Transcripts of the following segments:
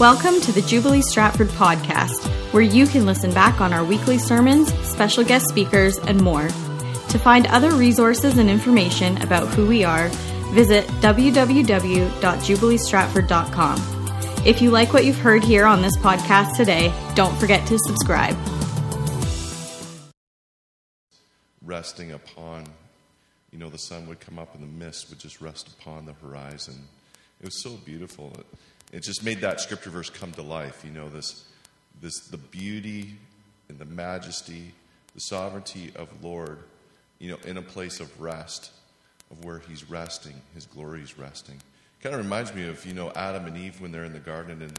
Welcome to the Jubilee Stratford podcast, where you can listen back on our weekly sermons, special guest speakers, and more. To find other resources and information about who we are, visit www.jubileestratford.com. If you like what you've heard here on this podcast today, don't forget to subscribe. Resting upon, you know, the sun would come up and the mist would just rest upon the horizon. It was so beautiful. It just made that scripture verse come to life. You know, this, this, the beauty and the majesty, the sovereignty of Lord, you know, in a place of rest, of where He's resting, His glory is resting. Kind of reminds me of, you know, Adam and Eve when they're in the garden and,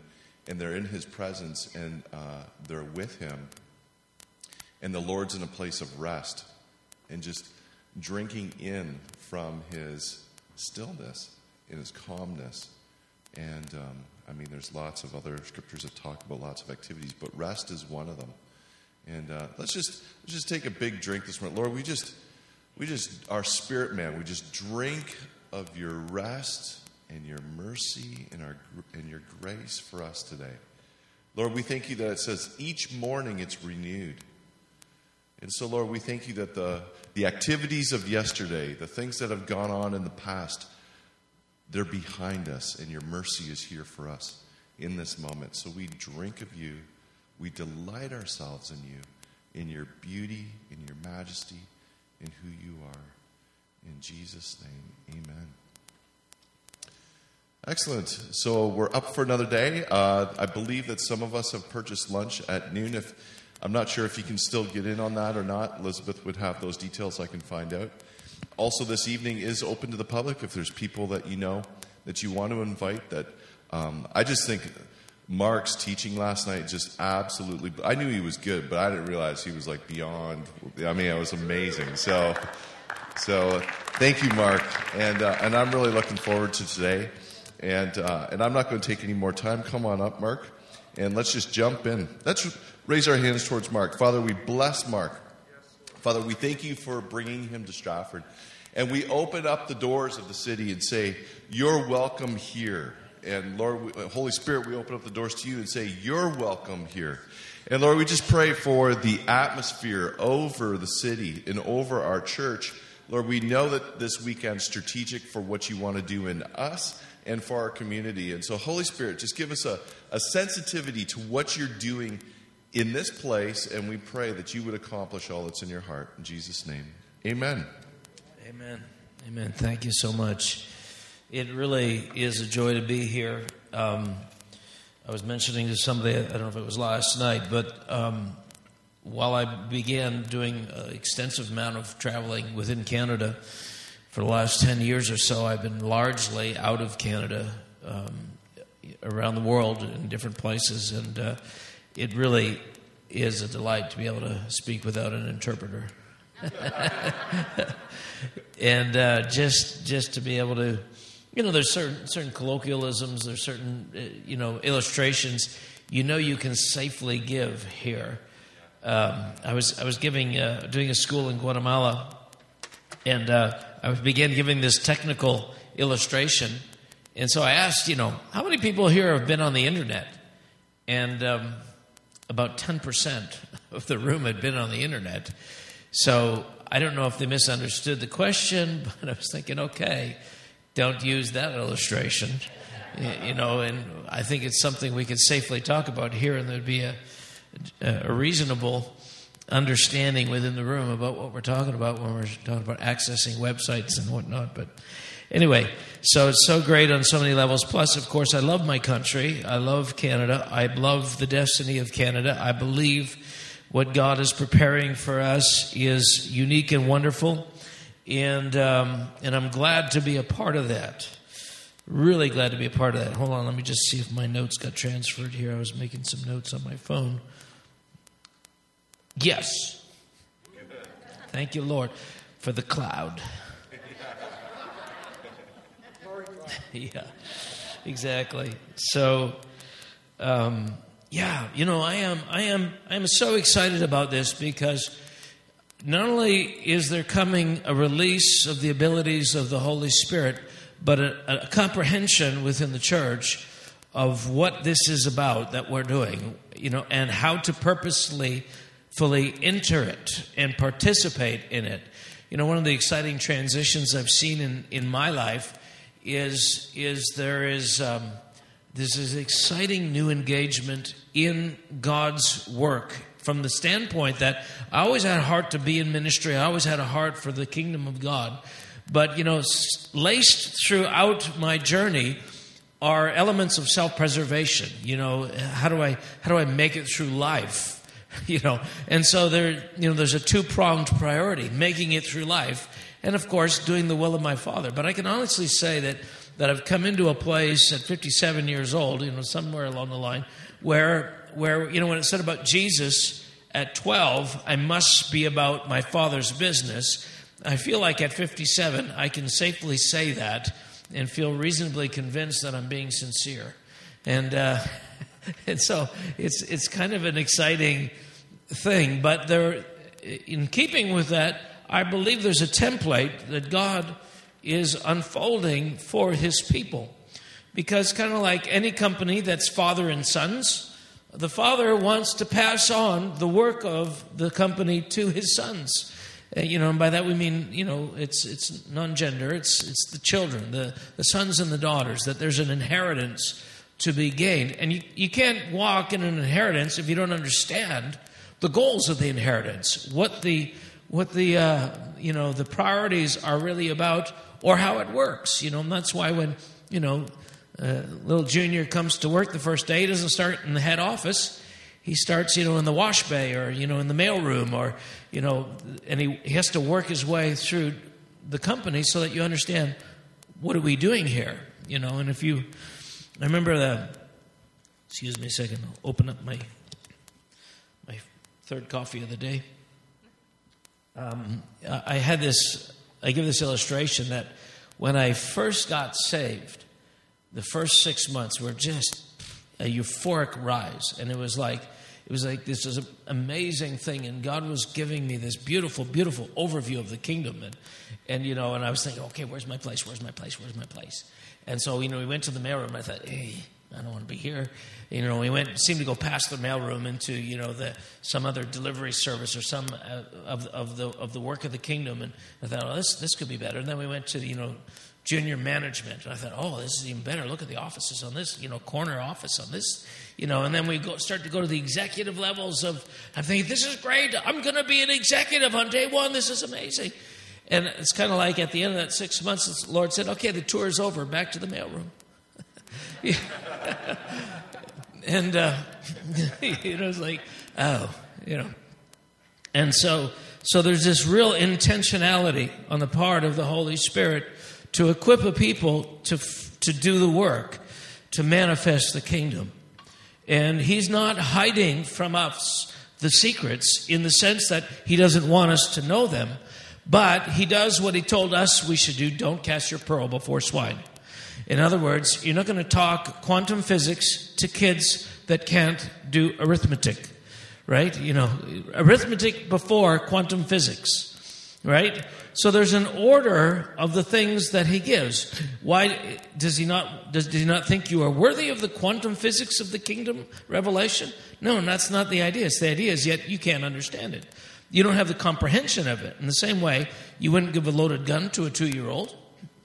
and they're in His presence and uh, they're with Him. And the Lord's in a place of rest and just drinking in from His stillness in His calmness. And um, I mean, there's lots of other scriptures that talk about lots of activities, but rest is one of them. And uh, let's just let's just take a big drink this morning, Lord. We just we just our spirit man. We just drink of your rest and your mercy and our and your grace for us today, Lord. We thank you that it says each morning it's renewed. And so, Lord, we thank you that the, the activities of yesterday, the things that have gone on in the past, they're behind us, and your mercy is here for us in this moment. So we drink of you. We delight ourselves in you, in your beauty, in your majesty, in who you are. In Jesus' name, amen. Excellent. So we're up for another day. Uh, I believe that some of us have purchased lunch at noon. If I'm not sure if you can still get in on that or not, Elizabeth would have those details. I can find out also, this evening is open to the public. If there's people that you know that you want to invite, that um, I just think Mark's teaching last night just absolutely. I knew he was good, but I didn't realize he was like beyond. I mean, it was amazing. So, so thank you, Mark, and uh, and I'm really looking forward to today. And uh, and I'm not going to take any more time. Come on up, Mark, and let's just jump in. Let's raise our hands towards Mark. Father, we bless Mark. Father, we thank you for bringing him to Stratford. And we open up the doors of the city and say, You're welcome here. And Lord, we, uh, Holy Spirit, we open up the doors to you and say, You're welcome here. And Lord, we just pray for the atmosphere over the city and over our church. Lord, we know that this weekend's strategic for what you want to do in us and for our community. And so, Holy Spirit, just give us a, a sensitivity to what you're doing in this place, and we pray that you would accomplish all that's in your heart. In Jesus' name, amen. Amen. Amen. Thank you so much. It really is a joy to be here. Um, I was mentioning to somebody, I don't know if it was last night, but um, while I began doing an extensive amount of traveling within Canada for the last 10 years or so, I've been largely out of Canada, um, around the world in different places. And uh, it really is a delight to be able to speak without an interpreter. and uh, just just to be able to, you know, there's certain certain colloquialisms, there's certain uh, you know illustrations. You know, you can safely give here. Um, I was I was giving uh, doing a school in Guatemala, and uh, I began giving this technical illustration. And so I asked, you know, how many people here have been on the internet? And um, about 10% of the room had been on the internet. So I don't know if they misunderstood the question, but I was thinking, okay, don't use that illustration. You know, and I think it's something we could safely talk about here, and there'd be a, a reasonable understanding within the room about what we're talking about when we're talking about accessing websites and whatnot. But Anyway, so it's so great on so many levels. Plus, of course, I love my country. I love Canada. I love the destiny of Canada. I believe what God is preparing for us is unique and wonderful. And, um, and I'm glad to be a part of that. Really glad to be a part of that. Hold on, let me just see if my notes got transferred here. I was making some notes on my phone. Yes. Thank you, Lord, for the cloud. yeah, exactly. So, um, yeah, you know, I am, I am, I am so excited about this because not only is there coming a release of the abilities of the Holy Spirit, but a, a comprehension within the church of what this is about that we're doing, you know, and how to purposely fully enter it and participate in it. You know, one of the exciting transitions I've seen in, in my life is is there is um, this exciting new engagement in God's work from the standpoint that I always had a heart to be in ministry. I always had a heart for the kingdom of God. But, you know, laced throughout my journey are elements of self-preservation. You know, how do I how do I make it through life? You know, and so there, you know, there's a two-pronged priority: making it through life, and of course, doing the will of my Father. But I can honestly say that that I've come into a place at 57 years old, you know, somewhere along the line, where where you know when it said about Jesus at 12, I must be about my Father's business. I feel like at 57, I can safely say that and feel reasonably convinced that I'm being sincere. And, uh, and so it's, it's kind of an exciting thing. But there, in keeping with that, I believe there's a template that God is unfolding for his people. Because, kind of like any company that's father and sons, the father wants to pass on the work of the company to his sons. Uh, you know, and by that we mean, you know, it's it's non-gender. It's it's the children, the the sons and the daughters. That there's an inheritance to be gained, and you you can't walk in an inheritance if you don't understand the goals of the inheritance, what the what the uh, you know the priorities are really about, or how it works. You know, and that's why when you know. Uh, little junior comes to work the first day, he doesn't start in the head office he starts, you know, in the wash bay or, you know, in the mailroom or, you know, and he, he has to work his way through the company so that you understand what are we doing here, you know. And if you, I remember the, excuse me a second, I'll open up my, my third coffee of the day. Um, I had this, I give this illustration that when I first got saved, the first six months were just a euphoric rise. And it was like, it was like this is an amazing thing. And God was giving me this beautiful, beautiful overview of the kingdom. And, and, you know, and I was thinking, okay, where's my place? Where's my place? Where's my place? And so, you know, we went to the mailroom. And I thought, hey, I don't want to be here. You know, we went, seemed to go past the mailroom into, you know, the, some other delivery service or some uh, of, of, the, of the work of the kingdom. And I thought, oh, this, this could be better. And then we went to, you know, junior management. And I thought, oh, this is even better. Look at the offices on this, you know, corner office on this, you know. And then we go, start to go to the executive levels of, I'm thinking, this is great. I'm going to be an executive on day one. This is amazing. And it's kind of like at the end of that six months, the Lord said, okay, the tour is over. Back to the mailroom. and, uh, you know, it's like, oh, you know. And so, so there's this real intentionality on the part of the Holy Spirit to equip a people to, to do the work, to manifest the kingdom. And he's not hiding from us the secrets in the sense that he doesn't want us to know them, but he does what he told us we should do don't cast your pearl before swine. In other words, you're not going to talk quantum physics to kids that can't do arithmetic, right? You know, arithmetic before quantum physics, right? So there's an order of the things that he gives. Why does he not does, does he not think you are worthy of the quantum physics of the kingdom revelation? No, that's not the idea. It's the idea is yet you can't understand it. You don't have the comprehension of it. In the same way, you wouldn't give a loaded gun to a two year old,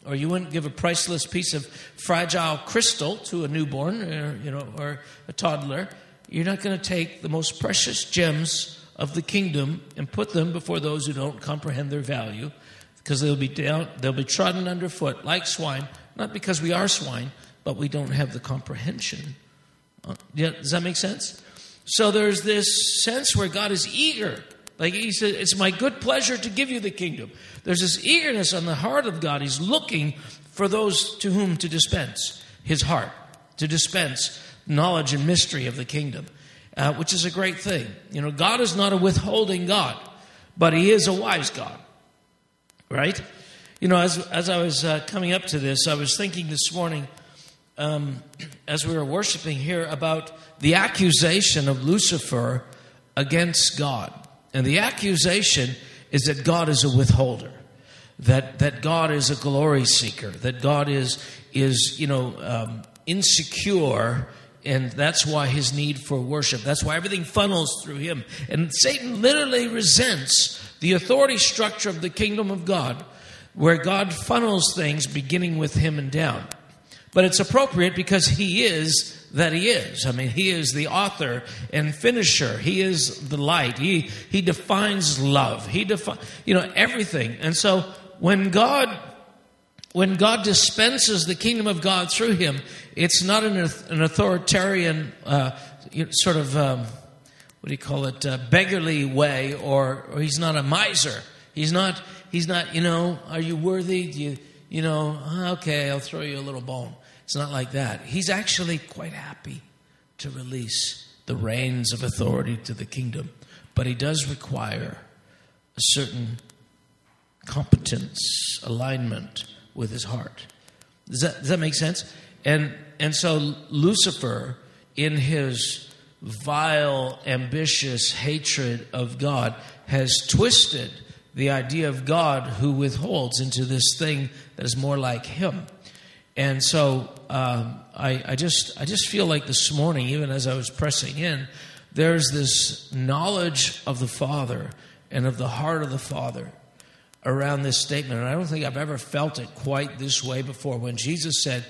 or you wouldn't give a priceless piece of fragile crystal to a newborn, or, you know, or a toddler. You're not going to take the most precious gems of the kingdom and put them before those who don't comprehend their value, because they'll be down, they'll be trodden underfoot like swine, not because we are swine, but we don't have the comprehension. Uh, does that make sense? So there's this sense where God is eager. Like he said, it's my good pleasure to give you the kingdom. There's this eagerness on the heart of God. He's looking for those to whom to dispense his heart, to dispense knowledge and mystery of the kingdom uh, which is a great thing. You know, God is not a withholding God, but He is a wise God, right? You know, as, as I was uh, coming up to this, I was thinking this morning um, as we were worshiping here about the accusation of Lucifer against God. And the accusation is that God is a withholder, that, that God is a glory seeker, that God is, is you know, um, insecure and that's why his need for worship. That's why everything funnels through him. And Satan literally resents the authority structure of the kingdom of God, where God funnels things beginning with him and down. But it's appropriate because he is that he is. I mean, he is the author and finisher. He is the light. He he defines love. He defines you know everything. And so when God when God dispenses the kingdom of God through him, it's not an, an authoritarian uh, sort of, um, what do you call it, uh, beggarly way, or, or he's not a miser. He's not, he's not, you know, are you worthy? Do you, you know, okay, I'll throw you a little bone. It's not like that. He's actually quite happy to release the reins of authority to the kingdom. But he does require a certain competence, alignment with his heart. Does that, does that make sense? And, and so Lucifer, in his vile, ambitious hatred of God, has twisted the idea of God who withholds into this thing that is more like him. And so um, I, I, just, I just feel like this morning, even as I was pressing in, there's this knowledge of the Father and of the heart of the Father around this statement. And I don't think I've ever felt it quite this way before. When Jesus said,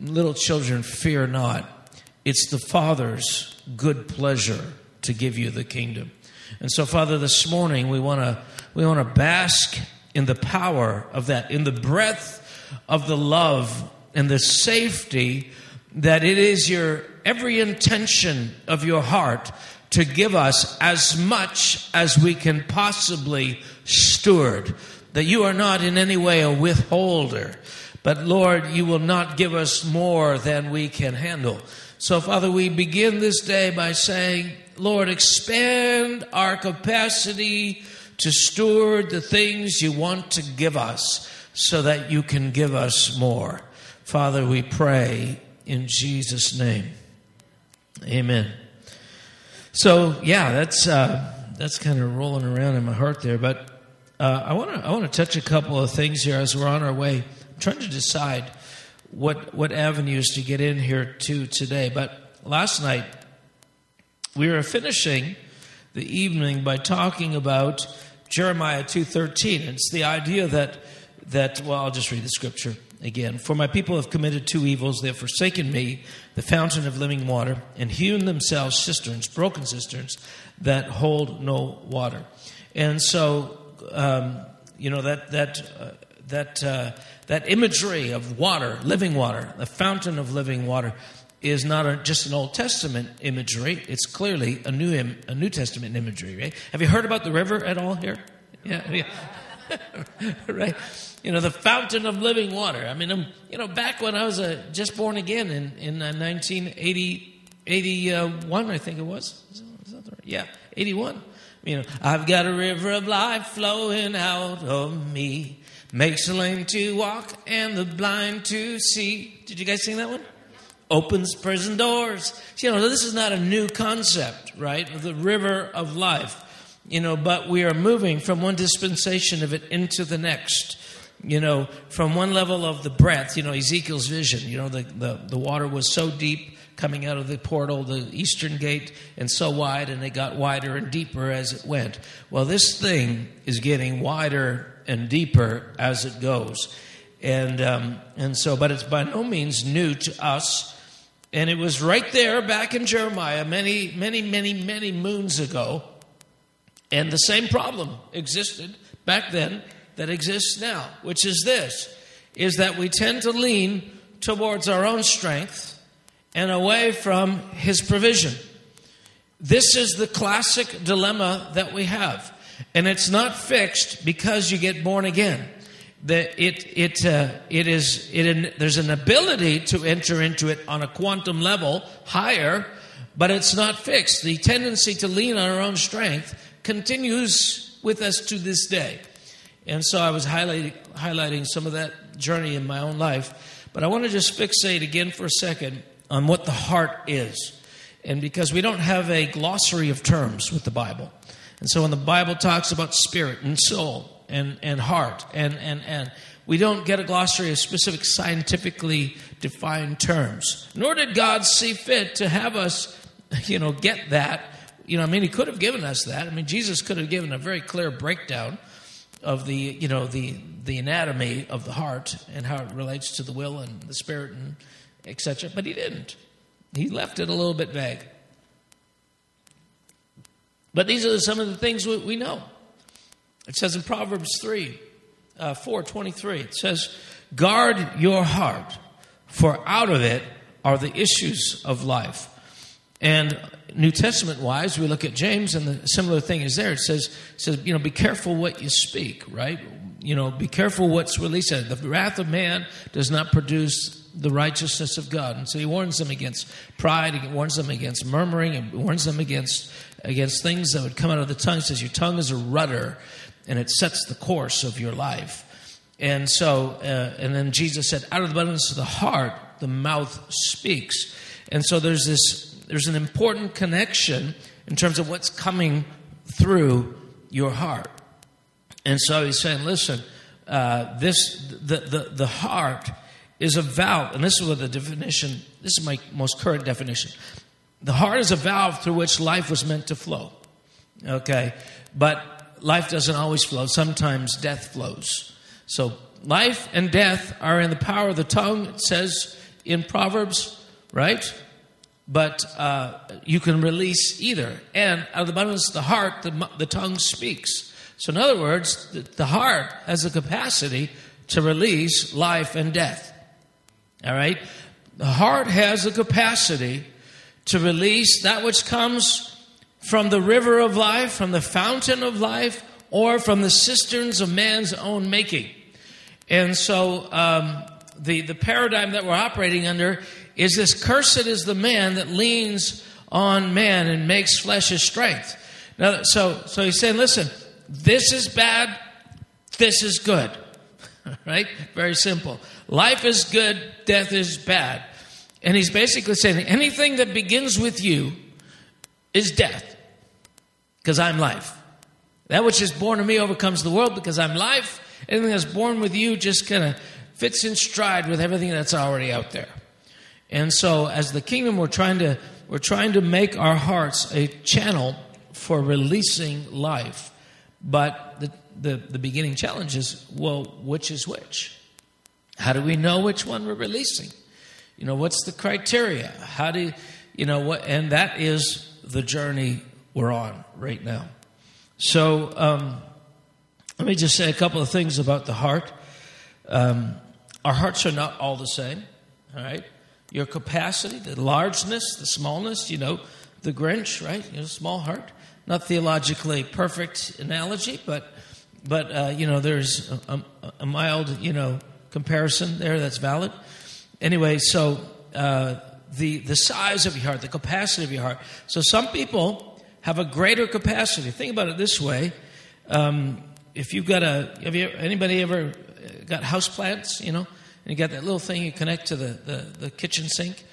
Little children, fear not, it's the Father's good pleasure to give you the kingdom. And so, Father, this morning we want to we want to bask in the power of that, in the breadth of the love and the safety that it is your every intention of your heart to give us as much as we can possibly steward that you are not in any way a withholder, but Lord, you will not give us more than we can handle. So, Father, we begin this day by saying, Lord, expand our capacity to steward the things you want to give us so that you can give us more. Father, we pray in Jesus' name. Amen. So, yeah, that's, uh, that's kind of rolling around in my heart there, but uh, I want to I want to touch a couple of things here as we're on our way. I'm trying to decide what what avenues to get in here to today. But last night we were finishing the evening by talking about Jeremiah two thirteen. It's the idea that that well, I'll just read the scripture again. For my people have committed two evils. They have forsaken me, the fountain of living water, and hewn themselves cisterns, broken cisterns, that hold no water. And so um, you know that that uh, that uh, that imagery of water, living water, the fountain of living water, is not a, just an Old Testament imagery. It's clearly a new Im, a New Testament imagery. Right? Have you heard about the river at all here? Yeah, yeah. right. You know the fountain of living water. I mean, I'm, you know, back when I was uh, just born again in in 1980, uh, 81, I think it was. Is that, is that right? Yeah, 81. You know, I've got a river of life flowing out of me. Makes the lame to walk and the blind to see. Did you guys sing that one? Opens prison doors. You know, this is not a new concept, right? The river of life. You know, but we are moving from one dispensation of it into the next you know, from one level of the breadth, you know, Ezekiel's vision, you know, the, the, the water was so deep coming out of the portal, the eastern gate, and so wide, and it got wider and deeper as it went. Well, this thing is getting wider and deeper as it goes. And, um, and so, but it's by no means new to us. And it was right there back in Jeremiah many, many, many, many moons ago. And the same problem existed back then that exists now, which is this is that we tend to lean towards our own strength and away from his provision. This is the classic dilemma that we have. And it's not fixed because you get born again. The, it, it, uh, it is, it, there's an ability to enter into it on a quantum level higher, but it's not fixed. The tendency to lean on our own strength continues with us to this day. And so I was highlighting, highlighting some of that journey in my own life. But I want to just fixate again for a second on what the heart is. And because we don't have a glossary of terms with the Bible. And so when the Bible talks about spirit and soul and, and heart and, and, and We don't get a glossary of specific scientifically defined terms. Nor did God see fit to have us, you know, get that. You know, I mean, He could have given us that. I mean, Jesus could have given a very clear breakdown of the, you know, the the anatomy of the heart and how it relates to the will and the spirit and etc. But He didn't. He left it a little bit vague. But these are some of the things we, we know. It says in Proverbs 3, uh, 4 23, it says, Guard your heart, for out of it are the issues of life. And New Testament wise, we look at James, and the similar thing is there. It says, it says, you know, be careful what you speak, right? You know, be careful what's released. The wrath of man does not produce the righteousness of God. And so he warns them against pride, he warns them against murmuring, and warns them against, against things that would come out of the tongue. He says, Your tongue is a rudder, and it sets the course of your life. And so, uh, and then Jesus said, Out of the abundance of the heart, the mouth speaks. And so there's this, there's an important connection in terms of what's coming through your heart. And so he's saying, listen, uh, this the, the, the heart is a valve, and this is what the definition, this is my most current definition. The heart is a valve through which life was meant to flow. Okay? But life doesn't always flow. Sometimes death flows. So life and death are in the power of the tongue, it says in Proverbs, right? But uh, you can release either. And out of the abundance of the heart, the, the tongue speaks. So, in other words, the, the heart has the capacity to release life and death. All right? The heart has the capacity to release that which comes from the river of life, from the fountain of life, or from the cisterns of man's own making. And so um, the, the paradigm that we're operating under is this cursed is the man that leans on man and makes flesh his strength. Now, so, so he's saying, listen, this is bad, this is good. right? Very simple. Life is good, death is bad. And he's basically saying anything that begins with you is death because I'm life. That which is born of me overcomes the world because I'm life. Anything that's born with you just kind of fits in stride with everything that's already out there. And so as the kingdom we're trying to we're trying to make our hearts a channel for releasing life. But the the, the beginning challenge is well, which is which? How do we know which one we're releasing? You know, what's the criteria? How do you, know what? And that is the journey we're on right now. So um, let me just say a couple of things about the heart. Um, our hearts are not all the same. All right, your capacity, the largeness, the smallness. You know, the Grinch, right? You know, small heart. Not theologically perfect analogy, but but, uh, you know, there's a, a, mild, you know, comparison there that's valid. Anyway, so uh, the, the size of your heart, the capacity of your heart. So some people have a greater capacity. Think about it this way. Um, if you've got a, have you, anybody ever got house plants, you know, and you got that little thing you connect to the, the, the kitchen sink?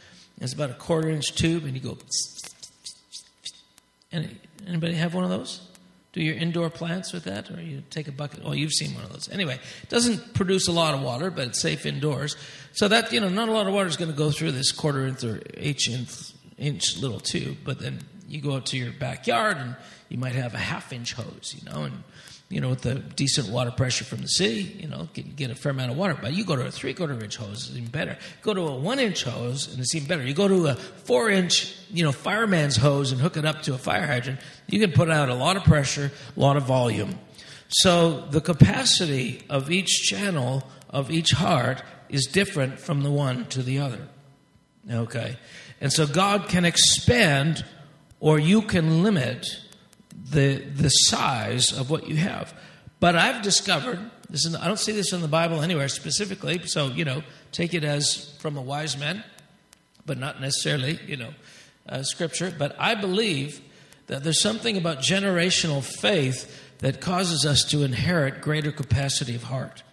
It's about a quarter inch tube, and you go, anybody have one of those? do your indoor plants with that, or you take a bucket. Oh, you've seen one of those. Anyway, it doesn't produce a lot of water, but it's safe indoors. So that you know, not a lot of water is going to go through this quarter inch or inch inch little tube. But then you go out to your backyard, and you might have a half inch hose, you know, and you know, with the decent water pressure from the city, you know, get, get a fair amount of water. But you go to a three quarter inch hose, it's even better. Go to a one inch hose, and it's even better. You go to a four inch, you know, fireman's hose and hook it up to a fire hydrant, you can put out a lot of pressure, a lot of volume. So the capacity of each channel of each heart is different from the one to the other. Okay? And so God can expand or you can limit the, the size of what you have. But I've discovered, this is, I don't see this in the Bible anywhere specifically, so, you know, take it as from a wise man, but not necessarily, you know, uh, scripture. But I believe that there's something about generational faith that causes us to inherit greater capacity of heart.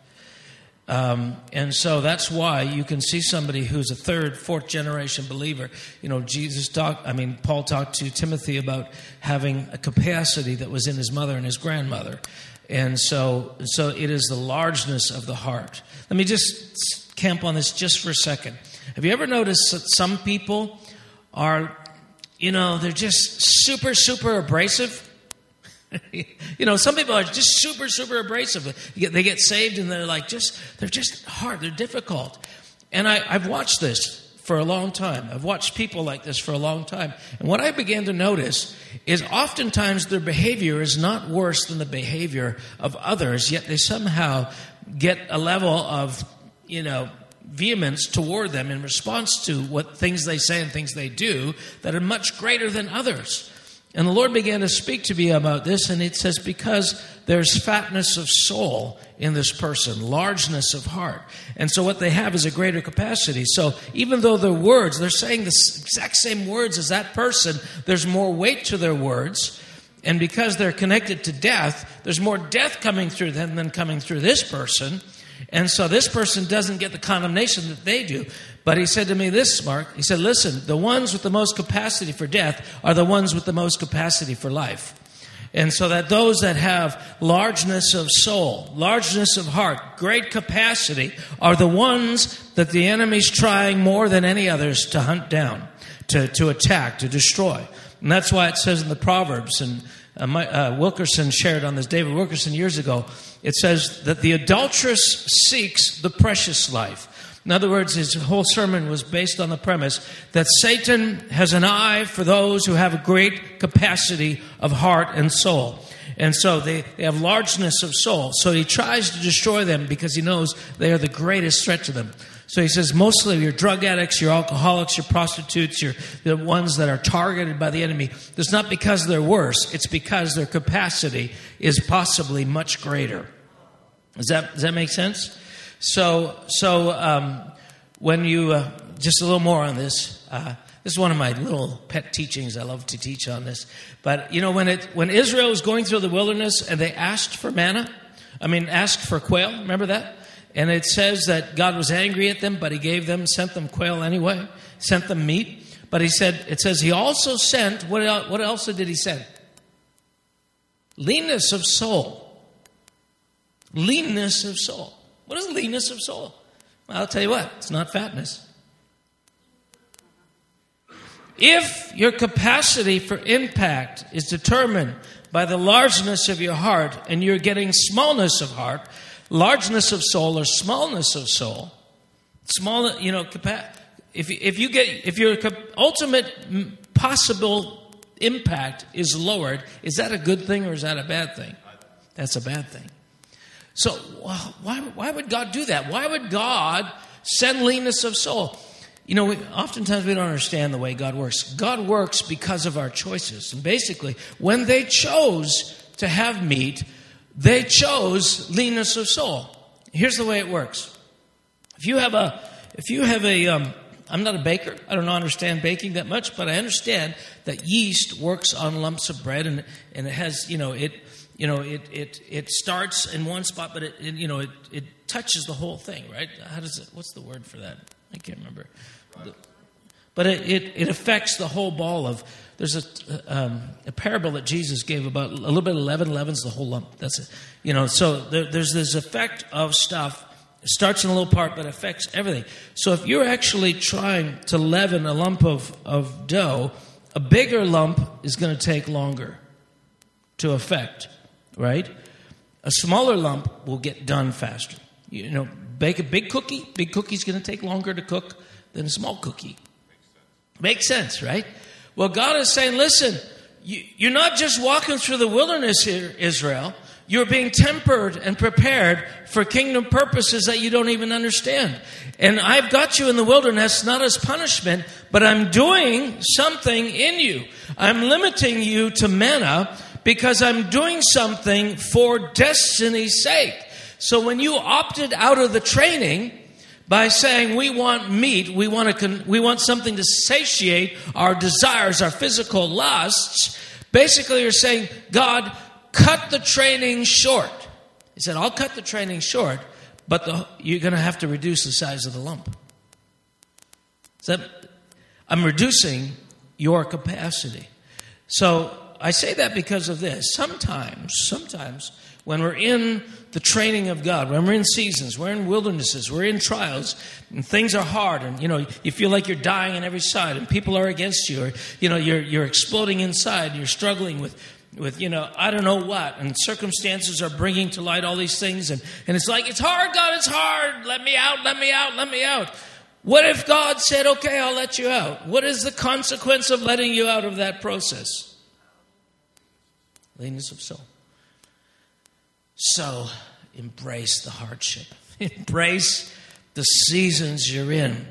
Um, and so that's why you can see somebody who's a third, fourth generation believer. You know, Jesus talked, I mean, Paul talked to Timothy about having a capacity that was in his mother and his grandmother. And so, so it is the largeness of the heart. Let me just camp on this just for a second. Have you ever noticed that some people are, you know, they're just super, super abrasive? you know, some people are just super, super abrasive. They get saved and they're like, just, they're just hard, they're difficult. And I, I've watched this for a long time. I've watched people like this for a long time. And what I began to notice is oftentimes their behavior is not worse than the behavior of others, yet they somehow get a level of, you know, vehemence toward them in response to what things they say and things they do that are much greater than others. And the Lord began to speak to me about this, and it says, Because there's fatness of soul in this person, largeness of heart. And so what they have is a greater capacity. So even though their words, they're saying the exact same words as that person, there's more weight to their words. And because they're connected to death, there's more death coming through them than coming through this person. And so this person doesn't get the condemnation that they do. But he said to me this, Mark. He said, Listen, the ones with the most capacity for death are the ones with the most capacity for life. And so that those that have largeness of soul, largeness of heart, great capacity are the ones that the enemy's trying more than any others to hunt down, to, to attack, to destroy. And that's why it says in the Proverbs, and uh, my, uh, Wilkerson shared on this, David Wilkerson years ago, it says that the adulteress seeks the precious life. In other words, his whole sermon was based on the premise that Satan has an eye for those who have a great capacity of heart and soul. And so they, they have largeness of soul. So he tries to destroy them because he knows they are the greatest threat to them. So he says, mostly your drug addicts, your alcoholics, your prostitutes, your the ones that are targeted by the enemy. It's not because they're worse, it's because their capacity is possibly much greater. Does that, does that make sense? So, so um, when you, uh, just a little more on this, uh, this is one of my little pet teachings. I love to teach on this. But, you know, when, it, when Israel was going through the wilderness and they asked for manna, I mean, asked for quail, remember that? And it says that God was angry at them, but He gave them, sent them quail anyway, sent them meat. But He said, it says He also sent, what else, what else did He send? Leanness of soul. Leanness of soul. What is leanness of soul? Well, I'll tell you what, it's not fatness. If your capacity for impact is determined by the largeness of your heart and you're getting smallness of heart, largeness of soul or smallness of soul. Small, you know, if, if you get, if your ultimate possible impact is lowered, is that a good thing or is that a bad thing? That's a bad thing. So why, why would God do that? Why would God send leanness of soul? You know, we, oftentimes we don't understand the way God works. God works because of our choices. And basically, when they chose to have meat, they chose leanness of soul. Here's the way it works. If you have a, if you have a, um, I'm not a baker. I don't understand baking that much, but I understand that yeast works on lumps of bread, and and it has, you know, it, you know, it it it starts in one spot, but it, it you know it it touches the whole thing, right? How does it? What's the word for that? I can't remember. But it, it, it affects the whole ball of there's a, um, a parable that Jesus gave about a little bit of leaven. Leaven's the whole lump. That's it. You know, so there, there's this effect of stuff. It starts in a little part, but affects everything. So if you're actually trying to leaven a lump of, of dough, a bigger lump is going to take longer to affect, right? A smaller lump will get done faster. You know, bake a big cookie, big cookie's going to take longer to cook than a small cookie. Makes sense, right? Well, God is saying, listen, you, are not just walking through the wilderness here, Israel. You're being tempered and prepared for kingdom purposes that you don't even understand. And I've got you in the wilderness not as punishment, but I'm doing something in you. I'm limiting you to manna because I'm doing something for destiny's sake. So when you opted out of the training, by saying we want meat, we want, to we want something to satiate our desires, our physical lusts, basically you're saying, God, cut the training short. He said, I'll cut the training short, but the, you're going to have to reduce the size of the lump. So I'm reducing your capacity. So I say that because of this. Sometimes, sometimes when we're in the training of God, when we're in seasons, we're in wildernesses, we're in trials, and things are hard, and you know you feel like you're dying on every side, and people are against you, or you know you're you're exploding inside, you're struggling with with you know I don't know what, and circumstances are bringing to light all these things, and and it's like it's hard, God, it's hard. Let me out, let me out, let me out. What if God said, "Okay, I'll let you out"? What is the consequence of letting you out of that process? Leanness of soul. So embrace the hardship. embrace the seasons you're in.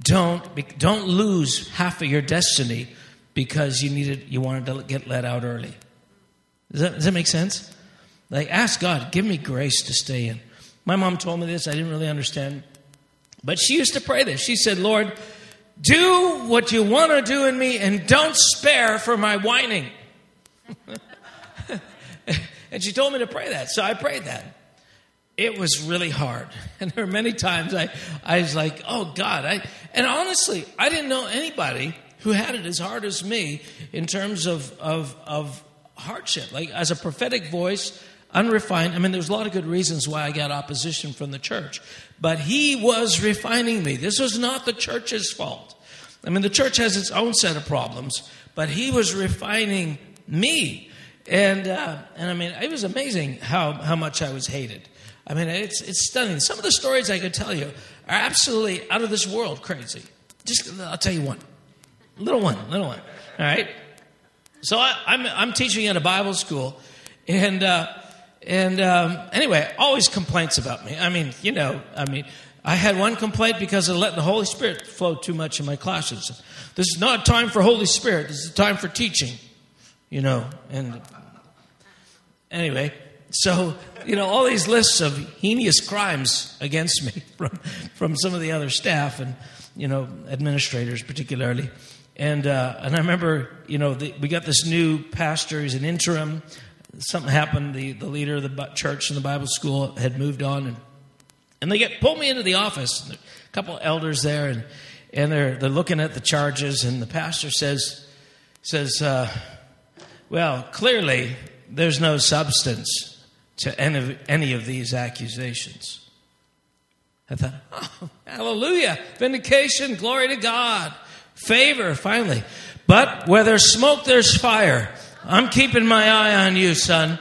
Don't, don't lose half of your destiny because you needed you wanted to get let out early. Does that, does that make sense? Like ask God, give me grace to stay in. My mom told me this, I didn't really understand. But she used to pray this. She said, Lord, do what you want to do in me and don't spare for my whining. And she told me to pray that. So I prayed that. It was really hard. And there were many times I, I was like, oh God. I, and honestly, I didn't know anybody who had it as hard as me in terms of, of, of hardship. Like as a prophetic voice, unrefined. I mean, there's a lot of good reasons why I got opposition from the church. But he was refining me. This was not the church's fault. I mean, the church has its own set of problems, but he was refining me. And, uh, and I mean, it was amazing how, how much I was hated. I mean, it's, it's stunning. Some of the stories I could tell you are absolutely out of this world crazy. Just, I'll tell you one. Little one, little one. All right? So I, am I'm, I'm teaching at a Bible school, and, uh, and um, anyway, always complaints about me. I mean, you know, I mean, I had one complaint because I let the Holy Spirit flow too much in my classes. This is not time for Holy Spirit. This is time for teaching you know, and anyway, so, you know, all these lists of heinous crimes against me from, from some of the other staff and, you know, administrators particularly. And, uh, and I remember, you know, the, we got this new pastor, he's an interim. Something happened, the, the leader of the church and the Bible school had moved on. And, and they get pulled me into the office. A couple elders there, and, and they're, they're looking at the charges. And the pastor says, says uh, well, clearly, there's no substance to any of, any of these accusations. I thought, oh, hallelujah, vindication, glory to God, favor, finally. But where there's smoke, there's fire. I'm keeping my eye on you, son.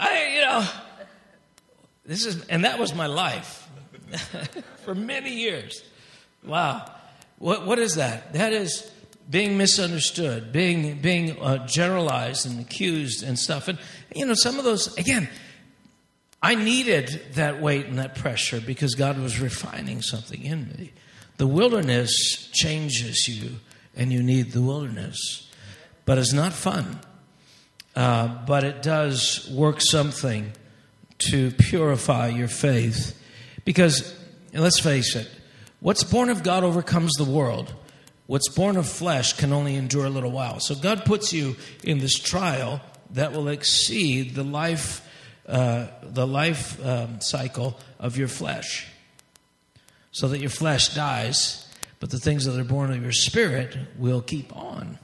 I, you know, this is, and that was my life for many years. Wow. What, what is that? That is being misunderstood, being, being uh, generalized and accused and stuff. And, you know, some of those, again, I needed that weight and that pressure because God was refining something in me. The wilderness changes you, and you need the wilderness. But it's not fun. Uh, but it does work something to purify your faith. Because, let's face it, What's born of God overcomes the world. What's born of flesh can only endure a little while. So God puts you in this trial that will exceed the life, uh, the life um, cycle of your flesh, so that your flesh dies, but the things that are born of your spirit will keep on.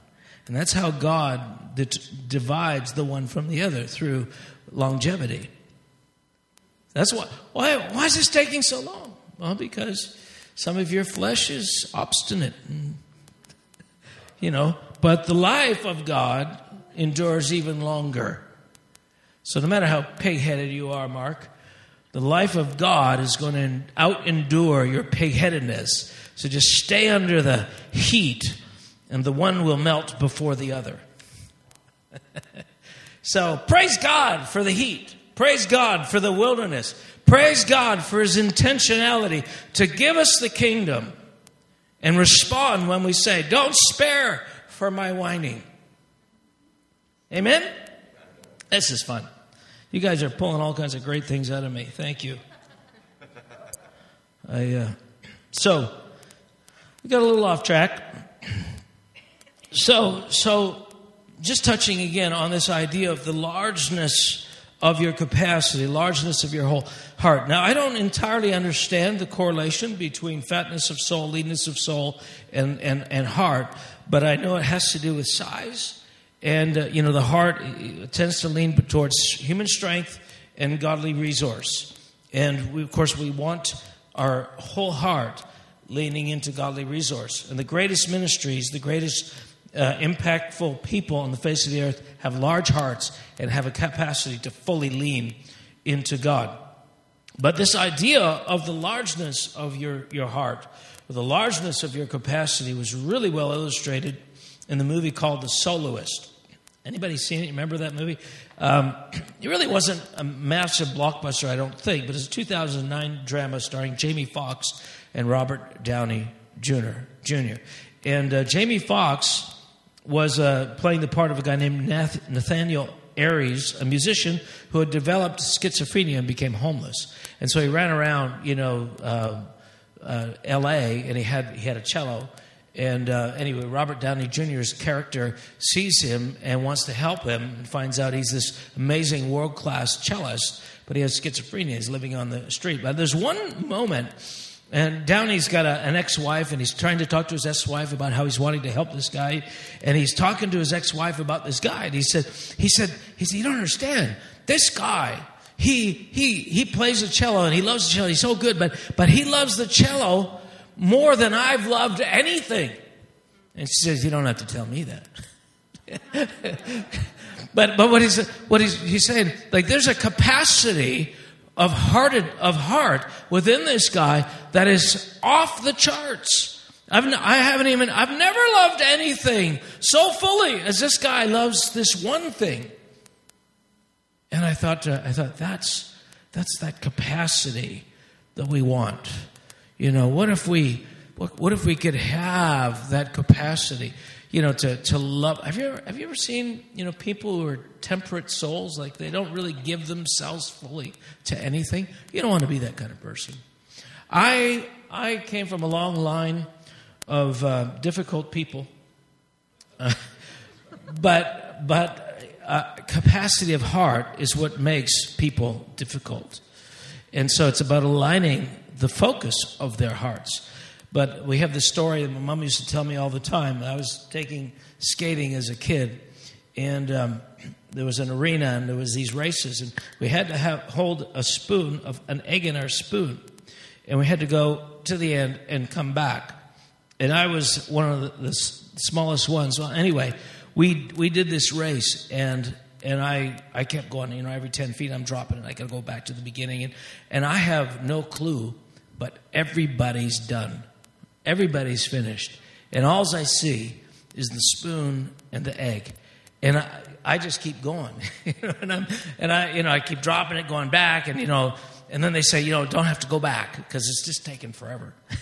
And that's how God divides the one from the other through longevity. That's why. Why, why is this taking so long? Well, because some of your flesh is obstinate. and, You know, but the life of God endures even longer. So no matter how pig headed you are, Mark, the life of God is going to out endure your pig headedness. So just stay under the heat, and the one will melt before the other. so praise God for the heat. Praise God for the wilderness. Praise God for his intentionality to give us the kingdom and respond when we say, Don't spare for my whining. Amen? This is fun. You guys are pulling all kinds of great things out of me. Thank you. I, uh, so, we got a little off track. So, so, just touching again on this idea of the largeness of your capacity, largeness of your whole heart. Now, I don't entirely understand the correlation between fatness of soul, leanness of soul, and, and, and heart, but I know it has to do with size. And, uh, you know, the heart uh, tends to lean towards human strength and godly resource. And, we, of course, we want our whole heart leaning into godly resource. And the greatest ministries, the greatest uh, impactful people on the face of the earth have large hearts and have a capacity to fully lean into God. But this idea of the largeness of your, your heart, or the largeness of your capacity, was really well illustrated in the movie called The Soloist. Anybody seen it? Remember that movie? Um, it really wasn't a massive blockbuster, I don't think, but it's a 2009 drama starring Jamie Foxx and Robert Downey Jr. Jr. And uh, Jamie Foxx was uh, playing the part of a guy named Nath- Nathaniel Ayers, a musician who had developed schizophrenia and became homeless. And so he ran around, you know, uh, uh L.A. and he had he had a cello. And uh, anyway, Robert Downey Jr.'s character sees him and wants to help him and finds out he's this amazing world class cellist, but he has schizophrenia. He's living on the street. But there's one moment and Downey's got a, an ex wife, and he's trying to talk to his ex wife about how he's wanting to help this guy. And he's talking to his ex wife about this guy. And he said, he said, he said, You don't understand. This guy, he, he, he plays the cello and he loves the cello. He's so good, but, but he loves the cello more than I've loved anything. And she says, You don't have to tell me that. but, but what, he's, what he's, he's saying, like, there's a capacity of hearted of heart within this guy that is off the charts. I've, I haven't even, I've never loved anything so fully as this guy loves this one thing. And I thought, uh, I thought that's, that's that capacity that we want. You know, what if we, what, what if we could have that capacity? You know, to, to love. Have you, ever, have you ever seen, you know, people who are temperate souls, like they don't really give themselves fully to anything? You don't want to be that kind of person. I, I came from a long line of uh, difficult people, uh, but, but uh, capacity of heart is what makes people difficult. And so it's about aligning the focus of their hearts. But we have this story that my mom used to tell me all the time. I was taking skating as a kid, and um, there was an arena, and there was these races, and we had to have, hold a spoon of an egg in our spoon, and we had to go to the end and come back. And I was one of the, the smallest ones. Well, anyway, we we did this race, and and I, I kept going, you know, every 10 feet I'm dropping and I got to go back to the beginning. And, and I have no clue, but everybody's done. Everybody's finished. And all I see is the spoon and the egg. And I, I just keep going. and, I'm, and I, you know, I keep dropping it, going back, and, you know, and then they say, you know, don't have to go back because it's just taking forever.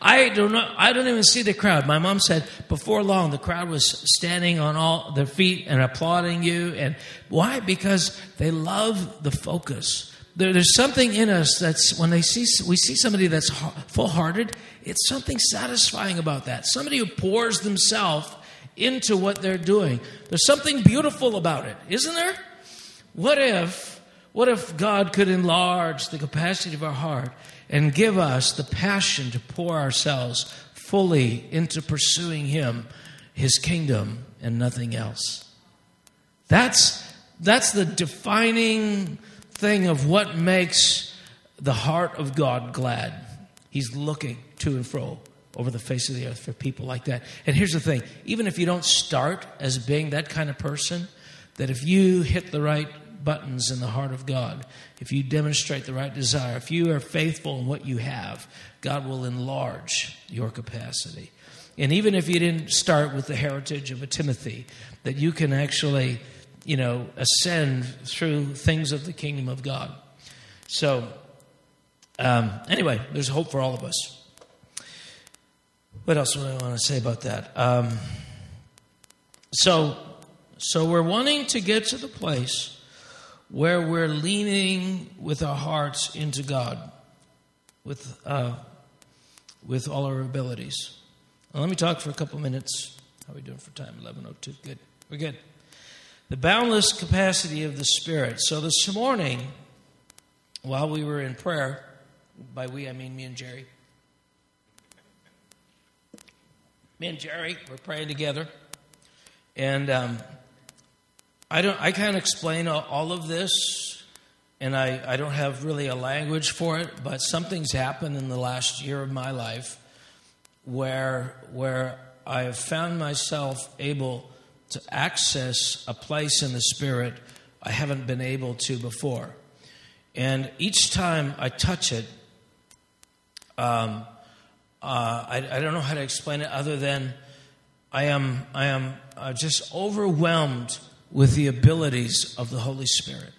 I don't know. I don't even see the crowd. My mom said before long the crowd was standing on all their feet and applauding you. And why? Because they love the focus. There, there's something in us that's when they see we see somebody that's full-hearted it's something satisfying about that. Somebody who pours themselves into what they're doing. There's something beautiful about it, isn't there? What if what if God could enlarge the capacity of our heart and give us the passion to pour ourselves fully into pursuing him, his kingdom and nothing else? That's that's the defining thing of what makes the heart of God glad. He's looking to and fro over the face of the earth for people like that. And here's the thing even if you don't start as being that kind of person, that if you hit the right buttons in the heart of God, if you demonstrate the right desire, if you are faithful in what you have, God will enlarge your capacity. And even if you didn't start with the heritage of a Timothy, that you can actually, you know, ascend through things of the kingdom of God. So, um, anyway, there's hope for all of us. What else would I want to say about that? Um, so, so we're wanting to get to the place where we're leaning with our hearts into God, with uh, with all our abilities. Now, let me talk for a couple minutes. How are we doing for time? Eleven oh two. Good. We're good. The boundless capacity of the Spirit. So this morning, while we were in prayer, by we I mean me and Jerry. Me and Jerry were praying together, and um, I don't. I can't explain all of this, and I, I don't have really a language for it. But something's happened in the last year of my life where where I have found myself able to access a place in the Spirit I haven't been able to before. And each time I touch it, um, uh, I, I, don't know how to explain it other than I am, I am uh, just overwhelmed with the abilities of the Holy Spirit.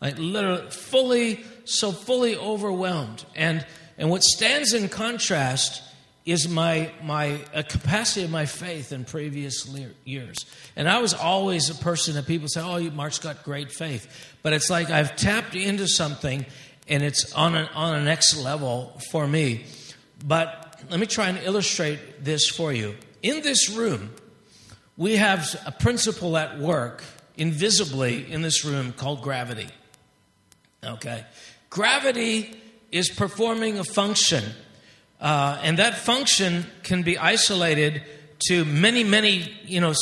Like literally, fully, so fully overwhelmed. And, and what stands in contrast is my, my capacity of my faith in previous years. And I was always a person that people say, oh, Mark's got great faith. But it's like I've tapped into something and it's on, an, on a next level for me. But let me try and illustrate this for you. In this room, we have a principle at work invisibly in this room called gravity. Okay? Gravity is performing a function uh, and that function can be isolated to many, many, you know,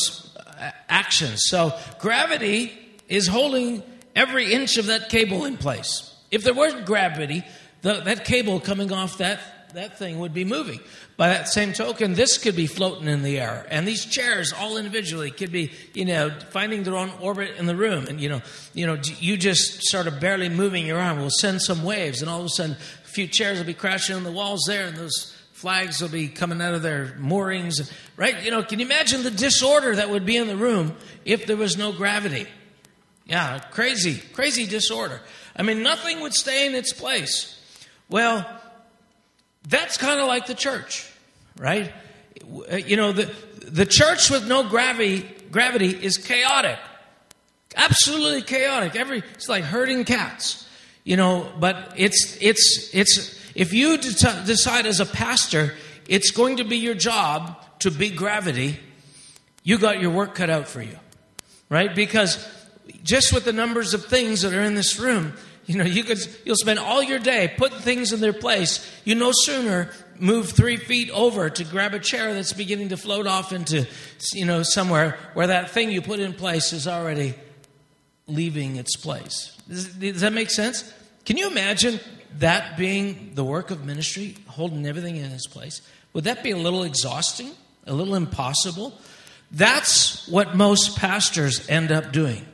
actions. So gravity is holding every inch of that cable in place. If there weren't gravity, the, that cable coming off that, that thing would be moving. By that same token, this could be floating in the air. And these chairs, all individually, could be, you know, finding their own orbit in the room. And, you know, you know, you just sort of barely moving your arm will send some waves. And all of a sudden, few chairs will be crashing on the walls there, and those flags will be coming out of their moorings. Right? You know, can you imagine the disorder that would be in the room if there was no gravity? Yeah, crazy, crazy disorder. I mean, nothing would stay in its place. Well, that's kind of like the church, right? You know, the, the church with no gravity, gravity is chaotic. Absolutely chaotic. Every, it's like herding cats you know, but it's, it's, it's, if you de- decide as a pastor, it's going to be your job to be gravity, you got your work cut out for you, right? Because just with the numbers of things that are in this room, you know, you could, you'll spend all your day putting things in their place. You no sooner move three feet over to grab a chair that's beginning to float off into, you know, somewhere where that thing you put in place is already leaving its place. Does, does that make sense? Can you imagine that being the work of ministry, holding everything in its place? Would that be a little exhausting, a little impossible? That's what most pastors end up doing.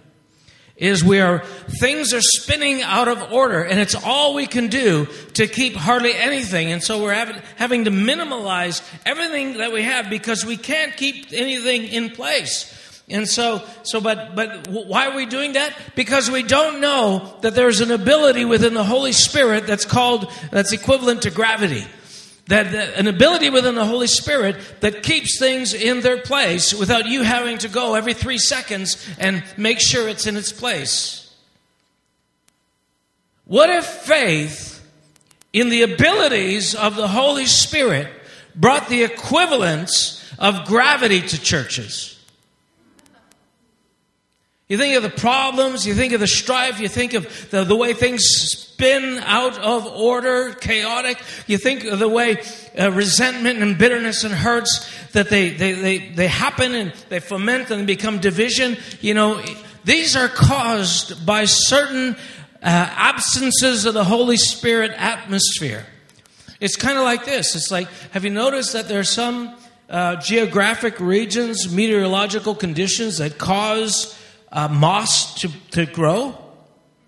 Is where things are spinning out of order, and it's all we can do to keep hardly anything. And so we're having, having to minimalize everything that we have because we can't keep anything in place. And so, so, but, but why are we doing that? Because we don't know that there's an ability within the Holy Spirit that's called, that's equivalent to gravity. That, that, an ability within the Holy Spirit that keeps things in their place without you having to go every three seconds and make sure it's in its place. What if faith in the abilities of the Holy Spirit brought the equivalence of gravity to churches? You think of the problems, you think of the strife, you think of the, the way things spin out of order, chaotic. You think of the way uh, resentment and bitterness and hurts that they, they, they, they happen and they foment and become division. You know, these are caused by certain uh, absences of the Holy Spirit atmosphere. It's kind of like this. It's like, have you noticed that there are some uh, geographic regions, meteorological conditions that cause uh, moss to, to grow.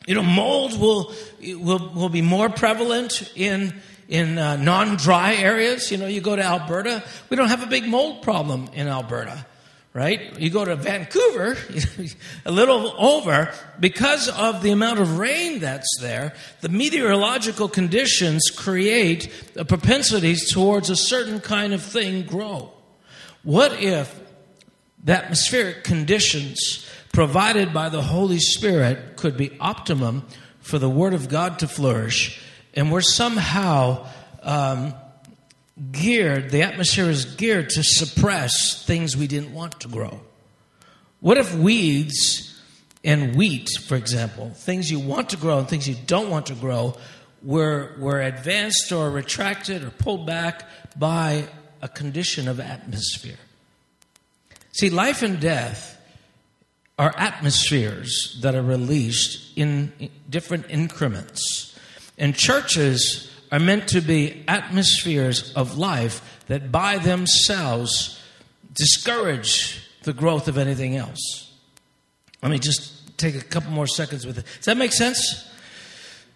You know, mold will, will, will be more prevalent in, in uh, non dry areas. You know, you go to Alberta, we don't have a big mold problem in Alberta, right? You go to Vancouver, a little over, because of the amount of rain that's there, the meteorological conditions create a propensities towards a certain kind of thing grow. What if the atmospheric conditions provided by the Holy Spirit could be optimum for the Word of God to flourish, and we're somehow um, geared, the atmosphere is geared to suppress things we didn't want to grow. What if weeds and wheat, for example, things you want to grow and things you don't want to grow, were, were advanced or retracted or pulled back by a condition of atmosphere. See, life and death are atmospheres that are released in different increments. And churches are meant to be atmospheres of life that by themselves discourage the growth of anything else. Let me just take a couple more seconds with it. Does that make sense?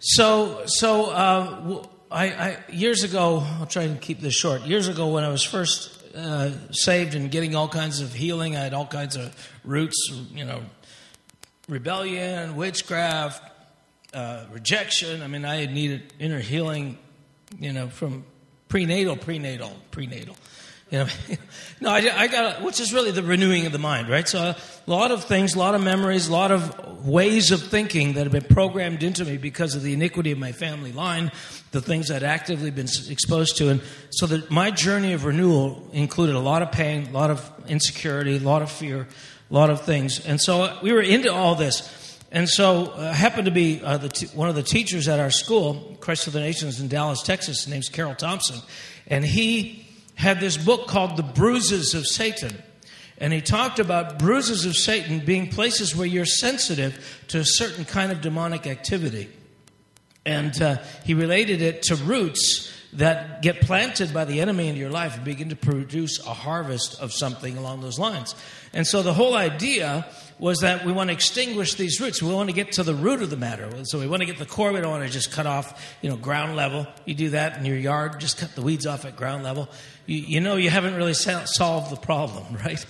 So, so uh, I, I, years ago, I'll try and keep this short. Years ago, when I was first uh, saved and getting all kinds of healing, I had all kinds of roots, you know, rebellion, witchcraft, uh, rejection. I mean, I had needed inner healing, you know, from prenatal, prenatal, prenatal. You know, no, I, I got, which is really the renewing of the mind, right? So a lot of things, a lot of memories, a lot of ways of thinking that have been programmed into me because of the iniquity of my family line, the things I'd actively been exposed to, and so that my journey of renewal included a lot of pain, a lot of insecurity, a lot of fear, a lot of things, and so we were into all this. And so uh, happened to be uh, t- one of the teachers at our school, Christ for the Nations in Dallas, Texas. His name's Carroll Thompson, and he had this book called The Bruises of Satan. And he talked about bruises of Satan being places where you're sensitive to a certain kind of demonic activity. And uh, he related it to roots that get planted by the enemy in your life and begin to produce a harvest of something along those lines. And so the whole idea was that we want to extinguish these roots. We want to get to the root of the matter. So we want to get the core. We don't want to just cut off, you know, ground level. You do that in your yard, just cut the weeds off at ground level. You, you know you haven't really solved the problem, right?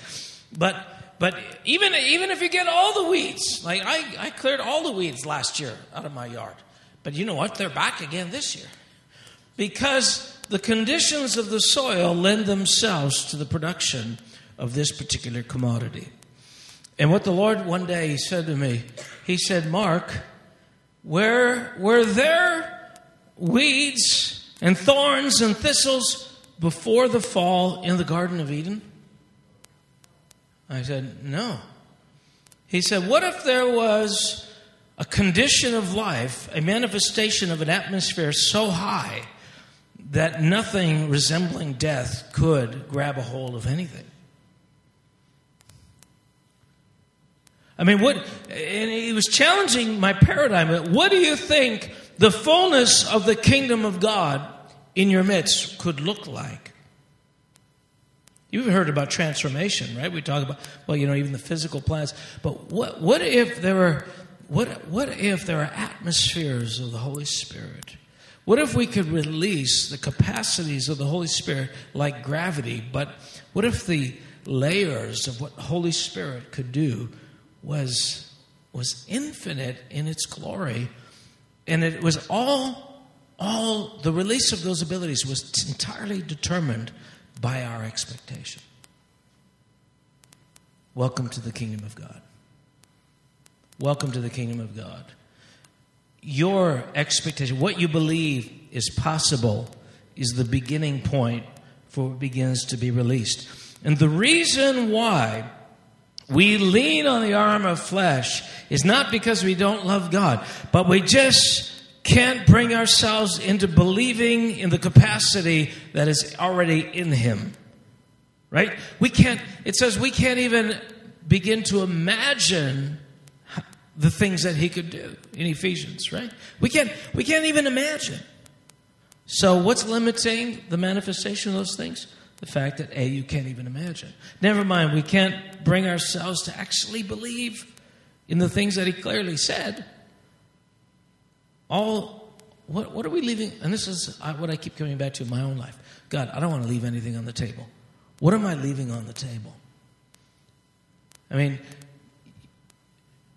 But but even even if you get all the weeds, like I, I cleared all the weeds last year out of my yard. But you know what? They're back again this year because the conditions of the soil lend themselves to the production of this particular commodity. And what the Lord one day he said to me, he said, Mark, where were there weeds and thorns and thistles before the fall in the Garden of Eden? I said, No. He said, What if there was a condition of life, a manifestation of an atmosphere so high that nothing resembling death could grab a hold of anything. I mean, what, and he was challenging my paradigm. What do you think the fullness of the kingdom of God in your midst could look like? You've heard about transformation, right? We talk about, well, you know, even the physical plans. But what, what if there were, what, what if there are atmospheres of the Holy Spirit what if we could release the capacities of the Holy Spirit like gravity, but what if the layers of what Holy Spirit could do was was infinite in its glory and it was all all the release of those abilities was entirely determined by our expectation. Welcome to the kingdom of God. Welcome to the kingdom of God your expectation, what you believe is possible, is the beginning point for what begins to be released. And the reason why we lean on the arm of flesh is not because we don't love God, but we just can't bring ourselves into believing in the capacity that is already in Him. Right? We can't, it says we can't even begin to imagine the things that he could do in Ephesians, right? We can't, we can't even imagine. So, what's limiting the manifestation of those things? The fact that, A, you can't even imagine. Never mind, we can't bring ourselves to actually believe in the things that he clearly said. All, what, what are we leaving? And this is what I keep coming back to in my own life. God, I don't want to leave anything on the table. What am I leaving on the table? I mean,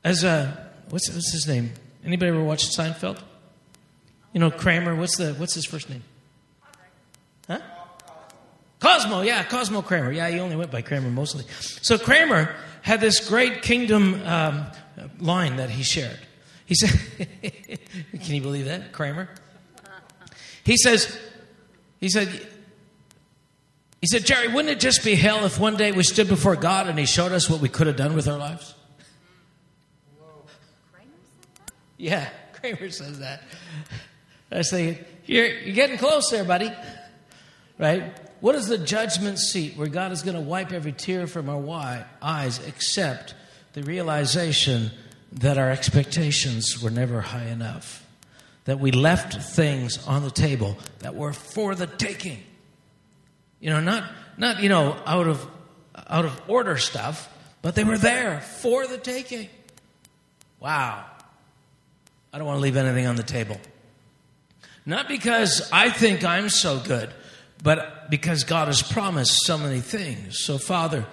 as a what's what's his name? Anybody ever watched Seinfeld? You know Kramer. What's the what's his first name? Huh? Cosmo. Yeah, Cosmo Kramer. Yeah, he only went by Kramer mostly. So Kramer had this great kingdom um, line that he shared. He said, "Can you believe that, Kramer?" He says, "He said." He said, Jerry, wouldn't it just be hell if one day we stood before God and He showed us what we could have done with our lives? Yeah, Kramer says that. I say, you're, you're getting close there, buddy. Right? What is the judgment seat where God is going to wipe every tear from our eyes except the realization that our expectations were never high enough? That we left things on the table that were for the taking. You know, not, not you know, out of, out of order stuff, but they were there for the taking. Wow. I don't want to leave anything on the table. Not because I think I'm so good, but because God has promised so many things. So, Father,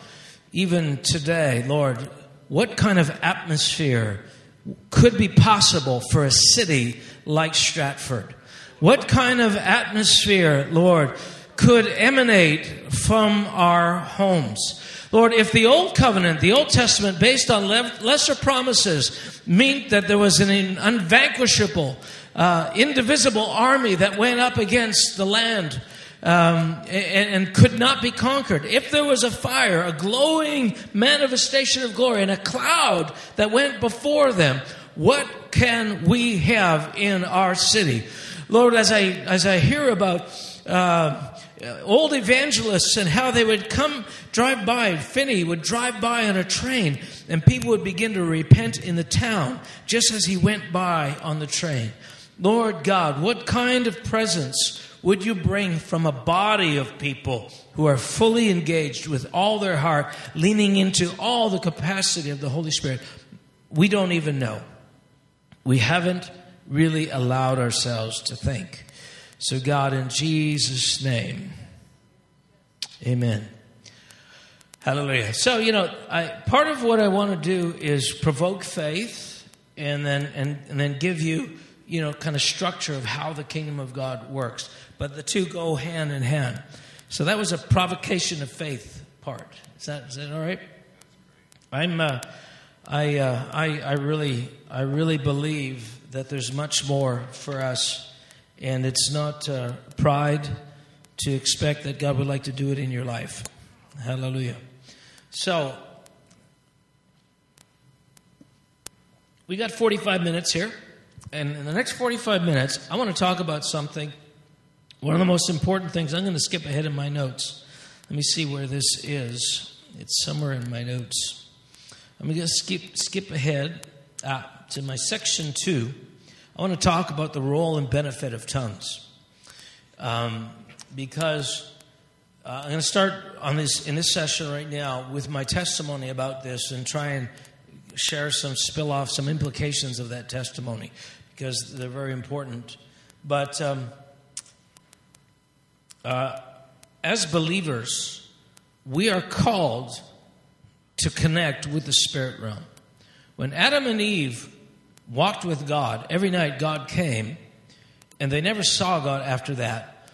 even today, Lord, what kind of atmosphere could be possible for a city like Stratford? What kind of atmosphere, Lord, could emanate from our homes? Lord, if the Old Covenant, the Old Testament, based on lesser promises, meant that there was an unvanquishable, uh, indivisible army that went up against the land um, and, and, could not be conquered, if there was a fire, a glowing manifestation of glory, and a cloud that went before them, what can we have in our city? Lord, as I, as I hear about uh, old evangelists and how they would come drive by. Finney would drive by on a train, and people would begin to repent in the town just as he went by on the train. Lord God, what kind of presence would you bring from a body of people who are fully engaged with all their heart, leaning into all the capacity of the Holy Spirit? We don't even know. We haven't really allowed ourselves to think. So, God, in Jesus' name, amen. Hallelujah. So, you know, I, part of what I want to do is provoke faith and then, and, and then give you, you know, kind of structure of how the kingdom of God works. But the two go hand in hand. So that was a provocation of faith part. Is that, is that all right? I'm, uh, I, uh, I, I really, I really believe that there's much more for us and it's not uh, pride to expect that God would like to do it in your life. Hallelujah. So, we got 45 minutes here. And in the next 45 minutes, I want to talk about something. One of the most important things, I'm going to skip ahead in my notes. Let me see where this is. It's somewhere in my notes. I'm going to skip, skip ahead uh, to my section two. I want to talk about the role and benefit of tongues. Um, because uh, I'm going to start on this in this session right now with my testimony about this and try and share some spill off some implications of that testimony because they're very important. But um, uh, as believers, we are called to connect with the spirit realm. When Adam and Eve walked with God. Every night God came, and they never saw God after that.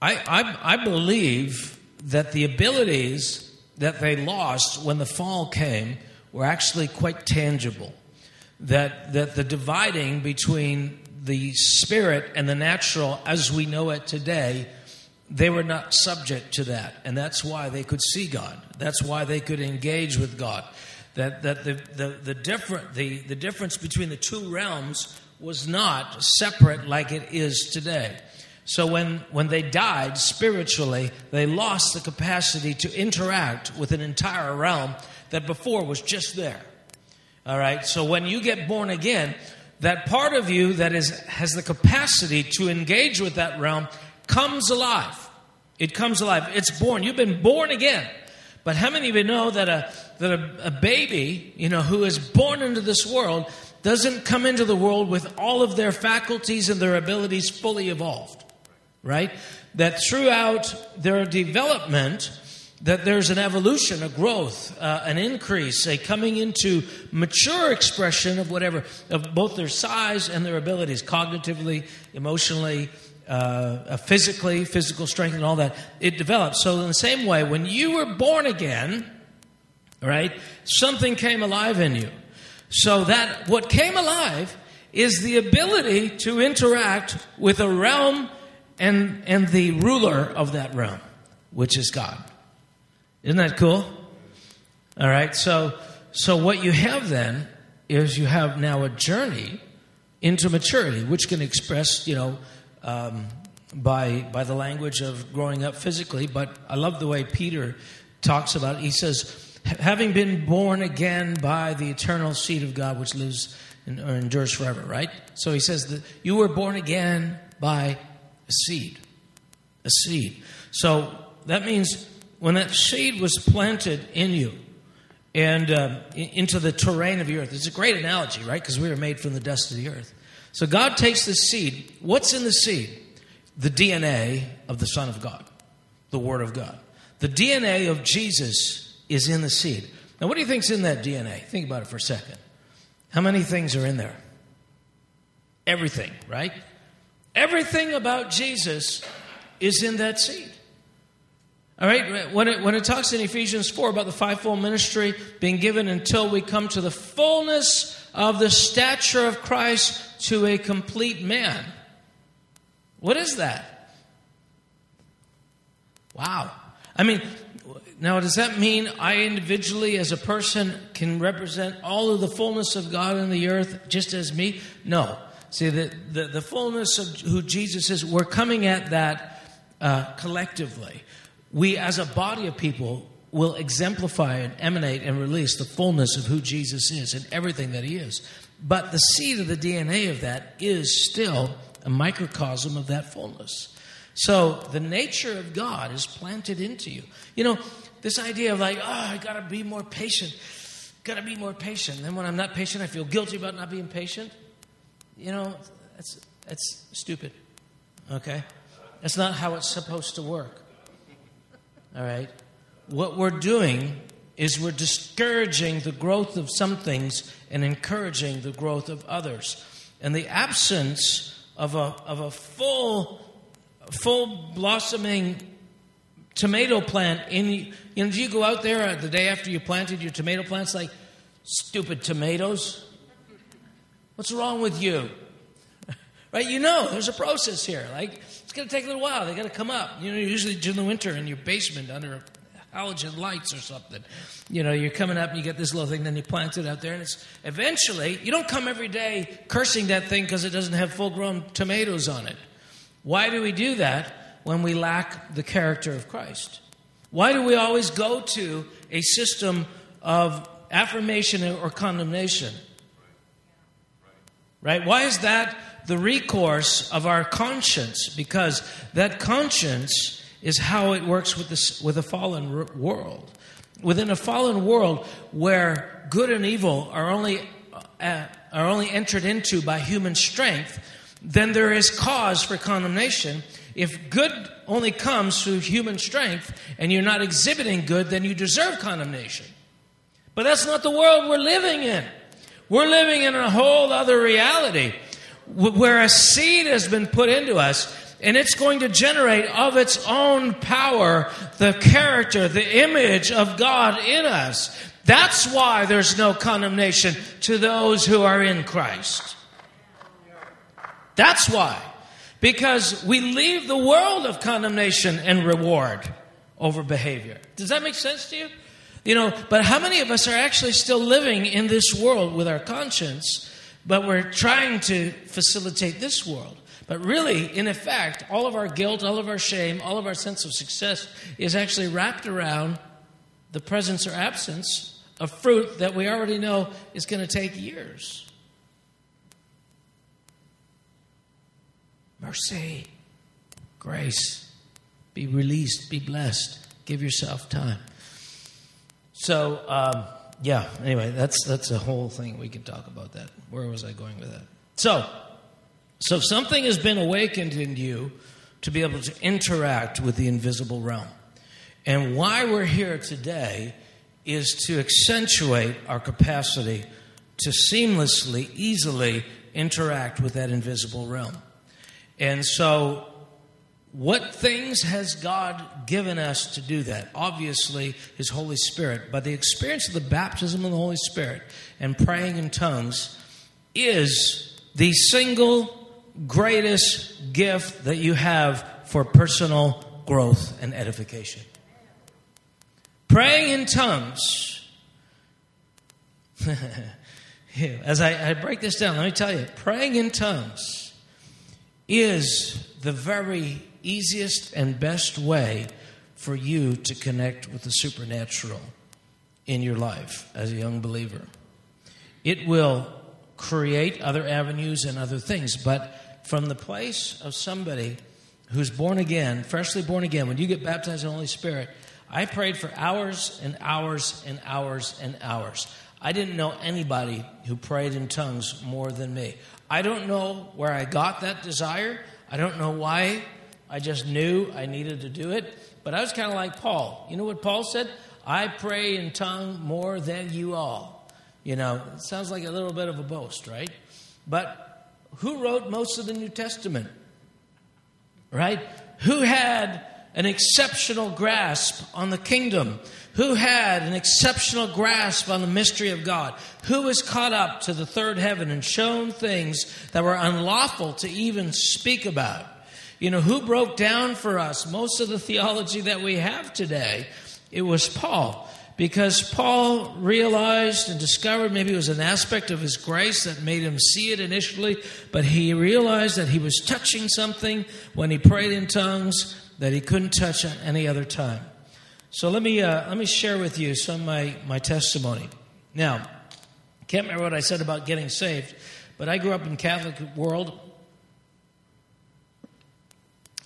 I, I, I believe that the abilities that they lost when the fall came were actually quite tangible. That, that the dividing between the spirit and the natural as we know it today, they were not subject to that. And that's why they could see God. That's why they could engage with God that, that the, the, the, different, the, the difference between the two realms was not separate like it is today. So when, when they died spiritually, they lost the capacity to interact with an entire realm that before was just there. All right, so when you get born again, that part of you that is, has the capacity to engage with that realm comes alive. It comes alive. It's born. You've been born again. But how many of you know that a, that a, a baby, you know, who is born into this world doesn't come into the world with all of their faculties and their abilities fully evolved, right? That throughout their development, that there's an evolution, a growth, uh, an increase, a coming into mature expression of whatever, of both their size and their abilities, cognitively, emotionally, uh, physically, physical strength, and all that, it develops. So, in the same way, when you were born again, right, something came alive in you. So, that what came alive is the ability to interact with a realm and, and the ruler of that realm, which is God. Isn't that cool? All right, so, so what you have then is you have now a journey into maturity, which can express, you know, um, by by the language of growing up physically. But I love the way Peter talks about. It. He says, "Having been born again by the eternal seed of God, which lives and, or endures forever." Right. So he says that you were born again by a seed, a seed. So that means when that seed was planted in you and um, into the terrain of the earth. It's a great analogy, right? Because we were made from the dust of the earth. So God takes the seed. What's in the seed? The DNA of the Son of God, the Word of God. The DNA of Jesus is in the seed. Now, what do you think's in that DNA? Think about it for a second. How many things are in there? Everything, right? Everything about Jesus is in that seed. All right, when it, when it talks in Ephesians 4 about the fivefold ministry being given until we come to the fullness of the stature of Christ to a complete man. What is that? Wow. I mean, now does that mean I individually, as a person, can represent all of the fullness of God in the earth just as me? No. See, the, the, the fullness of who Jesus is, we're coming at that uh, collectively we as a body of people will exemplify and emanate and release the fullness of who Jesus is and everything that he is. But the seed of the DNA of that is still a microcosm of that fullness. So the nature of God is planted into you. You know, this idea of like, oh, I got to be more patient. Got to be more patient. And then when I'm not patient, I feel guilty about not being patient. You know, that's that's stupid. Okay? That's not how it's supposed to work. All right? What we're doing is we're discouraging the growth of some things and encouraging the growth of others. And the absence of a, of a full, full blossoming tomato plant in you know, do you go out there the day after you planted your tomato plants like stupid tomatoes? What's wrong with you? right? You know, there's a process here. Like it's going to take a little while. They got to come up. You know, usually during the winter in your basement under halogen lights or something. You know, you're coming up and you get this little thing, then you plant it out there, and it's eventually you don't come every day cursing that thing because it doesn't have full-grown tomatoes on it. Why do we do that when we lack the character of Christ? Why do we always go to a system of affirmation or condemnation? Right? Why is that the recourse of our conscience because that conscience is how it works with, this, with a fallen world. Within a fallen world where good and evil are only, uh, are only entered into by human strength, then there is cause for condemnation. If good only comes through human strength and you're not exhibiting good, then you deserve condemnation. But that's not the world we're living in. We're living in a whole other reality where a seed has been put into us and it's going to generate of its own power the character, the image of God in us. That's why there's no condemnation to those who are in Christ. That's why. Because we leave the world of condemnation and reward over behavior. Does that make sense to you? You know, but how many of us are actually still living in this world with our conscience but we're trying to facilitate this world. But really, in effect, all of our guilt, all of our shame, all of our sense of success is actually wrapped around the presence or absence of fruit that we already know is going to take years. Mercy, grace, be released, be blessed, give yourself time. So, um, yeah, anyway, that's that's a whole thing. We could talk about that. Where was I going with that? So, so something has been awakened in you to be able to interact with the invisible realm. And why we're here today is to accentuate our capacity to seamlessly, easily interact with that invisible realm. And so what things has God given us to do that? Obviously, His Holy Spirit. But the experience of the baptism of the Holy Spirit and praying in tongues is the single greatest gift that you have for personal growth and edification. Praying in tongues. as I, I break this down, let me tell you, praying in tongues is the very easiest and best way for you to connect with the supernatural in your life as a young believer. It will create other avenues and other things, but from the place of somebody who's born again, freshly born again, when you get baptized in the Holy Spirit, I prayed for hours and hours and hours and hours. I didn't know anybody who prayed in tongues more than me. I don't know where I got that desire. I don't know why. I just knew I needed to do it. But I was kind of like Paul. You know what Paul said? I pray in tongue more than you all. You know, it sounds like a little bit of a boast, right? But who wrote most of the New Testament? Right? Who had an exceptional grasp on the kingdom? Who had an exceptional grasp on the mystery of God? Who was caught up to the third heaven and shown things that were unlawful to even speak about? You know, who broke down for us most of the theology that we have today? It was Paul. Because Paul realized and discovered maybe it was an aspect of his grace that made him see it initially, but he realized that he was touching something when he prayed in tongues that he couldn't touch at any other time. So let me, uh, let me share with you some of my, my testimony. Now, can't remember what I said about getting saved, but I grew up in Catholic world.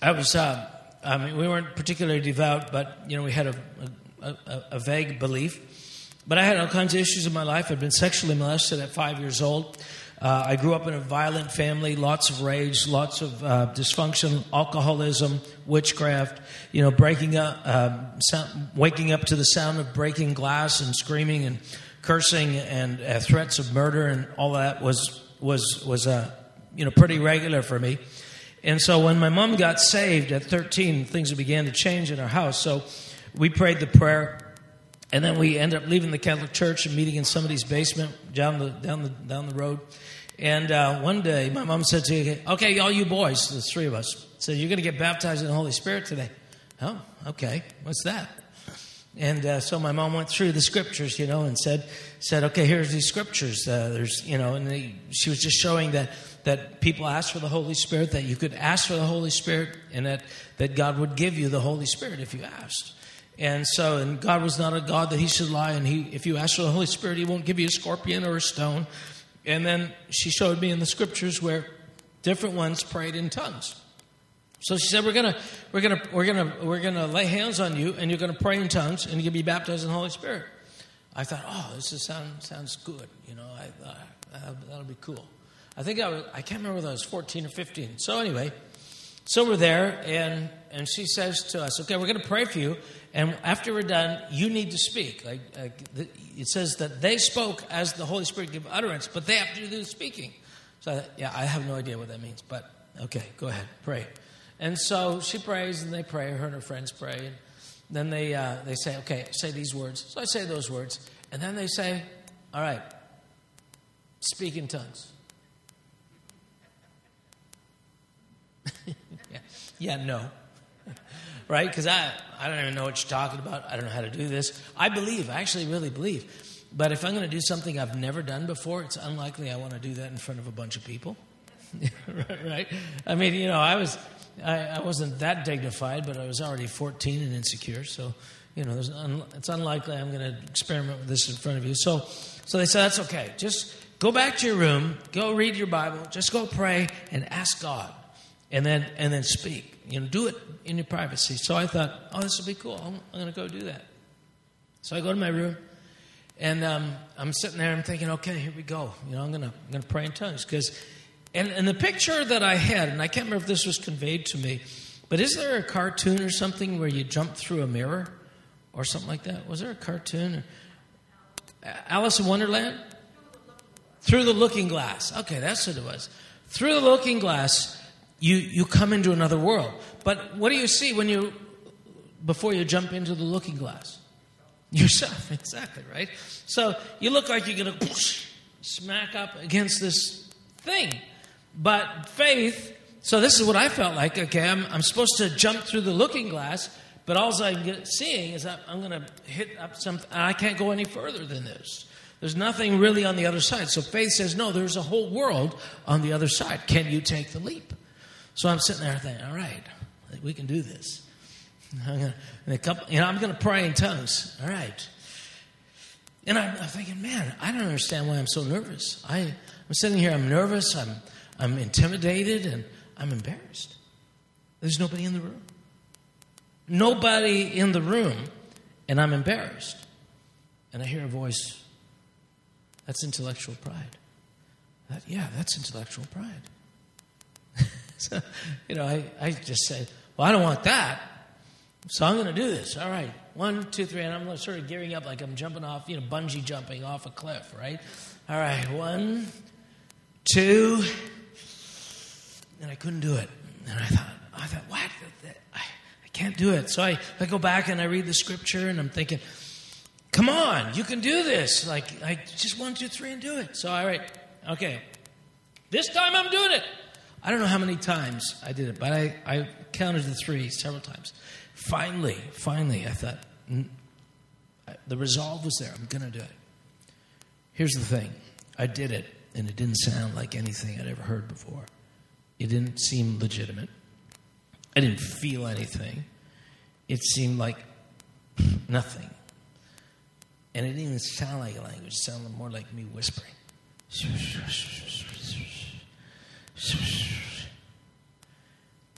I was, uh, I mean, we weren't particularly devout, but, you know, we had a, a, a, a vague belief. But I had all kinds of issues in my life. I'd been sexually molested at five years old. Uh, I grew up in a violent family, lots of rage, lots of uh, dysfunction, alcoholism, witchcraft. You know, breaking up, um, sound, waking up to the sound of breaking glass and screaming and cursing and uh, threats of murder and all that was was was uh, you know pretty regular for me. And so when my mom got saved at 13, things began to change in our house. So we prayed the prayer, and then we ended up leaving the Catholic Church and meeting in somebody's basement down the down the down the road. And uh, one day, my mom said to me, "Okay, all you boys, the three of us, said you're going to get baptized in the Holy Spirit today." Oh, okay. What's that? And uh, so my mom went through the scriptures, you know, and said, said, okay, here's these scriptures. Uh, there's, you know, and they, she was just showing that that people ask for the Holy Spirit, that you could ask for the Holy Spirit, and that that God would give you the Holy Spirit if you asked. And so, and God was not a God that He should lie, and He, if you ask for the Holy Spirit, He won't give you a scorpion or a stone. And then she showed me in the scriptures where different ones prayed in tongues. So she said, "We're gonna, we're gonna, we're gonna, we're gonna lay hands on you, and you're gonna pray in tongues, and you're gonna be baptized in the Holy Spirit." I thought, "Oh, this is sound, sounds good." You know, I thought that'll be cool. I think I was, I can't remember whether I was 14 or 15. So anyway, so we're there, and and she says to us, "Okay, we're gonna pray for you, and after we're done, you need to speak." Like, like it says that they spoke as the Holy Spirit gave utterance, but they have to do the speaking. So yeah, I have no idea what that means, but okay, go ahead, pray. And so she prays and they pray. Her and her friends pray. And then they, uh, they say, okay, say these words. So I say those words. And then they say, all right, speak in tongues. yeah. yeah, no. right? Because I, I don't even know what you're talking about. I don't know how to do this. I believe, I actually really believe. But if I'm going to do something I've never done before, it's unlikely I want to do that in front of a bunch of people. right? I mean, you know, I was I, I, wasn't that dignified, but I was already 14 and insecure. So, you know, it's unlikely I'm going to experiment with this in front of you. So, so they said, that's okay. Just go back to your room, go read your Bible, just go pray and ask God, and then and then speak. You know, do it in your privacy. So I thought, oh, this will be cool. I'm, I'm going to go do that. So I go to my room, and um, I'm sitting there. I'm thinking, okay, here we go. You know, I'm going to going to pray in tongues because and, and the picture that I had, and I can't remember if this was conveyed to me, but is there a cartoon or something where you jump through a mirror or something like that? Was there a cartoon? Or, Alice in Wonderland? Through the looking glass. Okay, that's what it was. Through the looking glass, you, you come into another world. But what do you see when you before you jump into the looking glass? Yourself, exactly, right? So you look like you're going to smack up against this thing. But faith, so this is what I felt like. Okay, I'm, I'm supposed to jump through the looking glass, but all I'm seeing is that I'm going to hit up something. I can't go any further than this. There's nothing really on the other side. So faith says, no, there's a whole world on the other side. Can you take the leap? So I'm sitting there thinking, all right, we can do this. I'm gonna, a couple, you know, I'm going to pray in tongues. All right. And I'm, I'm, thinking, man, I don't understand why I'm so nervous. I, I'm sitting here, I'm nervous, I'm, I'm intimidated, and I'm embarrassed. There's nobody in the room. Nobody in the room, and I'm embarrassed. And I hear a voice that's intellectual pride. That, yeah, that's intellectual pride. so, you know, I, I just said, well, I don't want that. So I'm going to do this. All right. One, two, three. And I'm sort of gearing up like I'm jumping off, you know, bungee jumping off a cliff, right? All right. One, two. And I couldn't do it. And I thought, I thought, what? I, I can't do it. So I, I go back and I read the scripture and I'm thinking, Come on, you can do this. Like, I just one, two, three, and do it. So, all right, okay. This time I'm doing it. I don't know how many times I did it, but I, I counted the three several times. Finally, finally, I thought, the resolve was there. I'm going to do it. Here's the thing I did it, and it didn't sound like anything I'd ever heard before. It didn't seem legitimate. I didn't feel anything. It seemed like nothing. And it didn't even sound like a language, it sounded more like me whispering.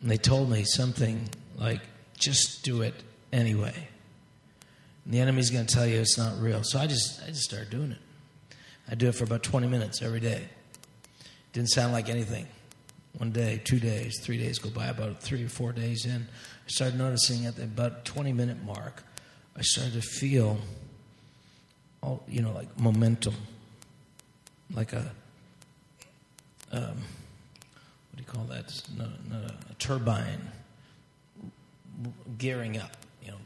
And they told me something like, just do it anyway. And the enemy's going to tell you it's not real. So I just, I just started doing it. I do it for about 20 minutes every day. Didn't sound like anything. One day, two days, three days go by, about three or four days in, I started noticing at the about 20 minute mark, I started to feel all, you know, like momentum, like a, um, do you call that? A turbine gearing up. You know,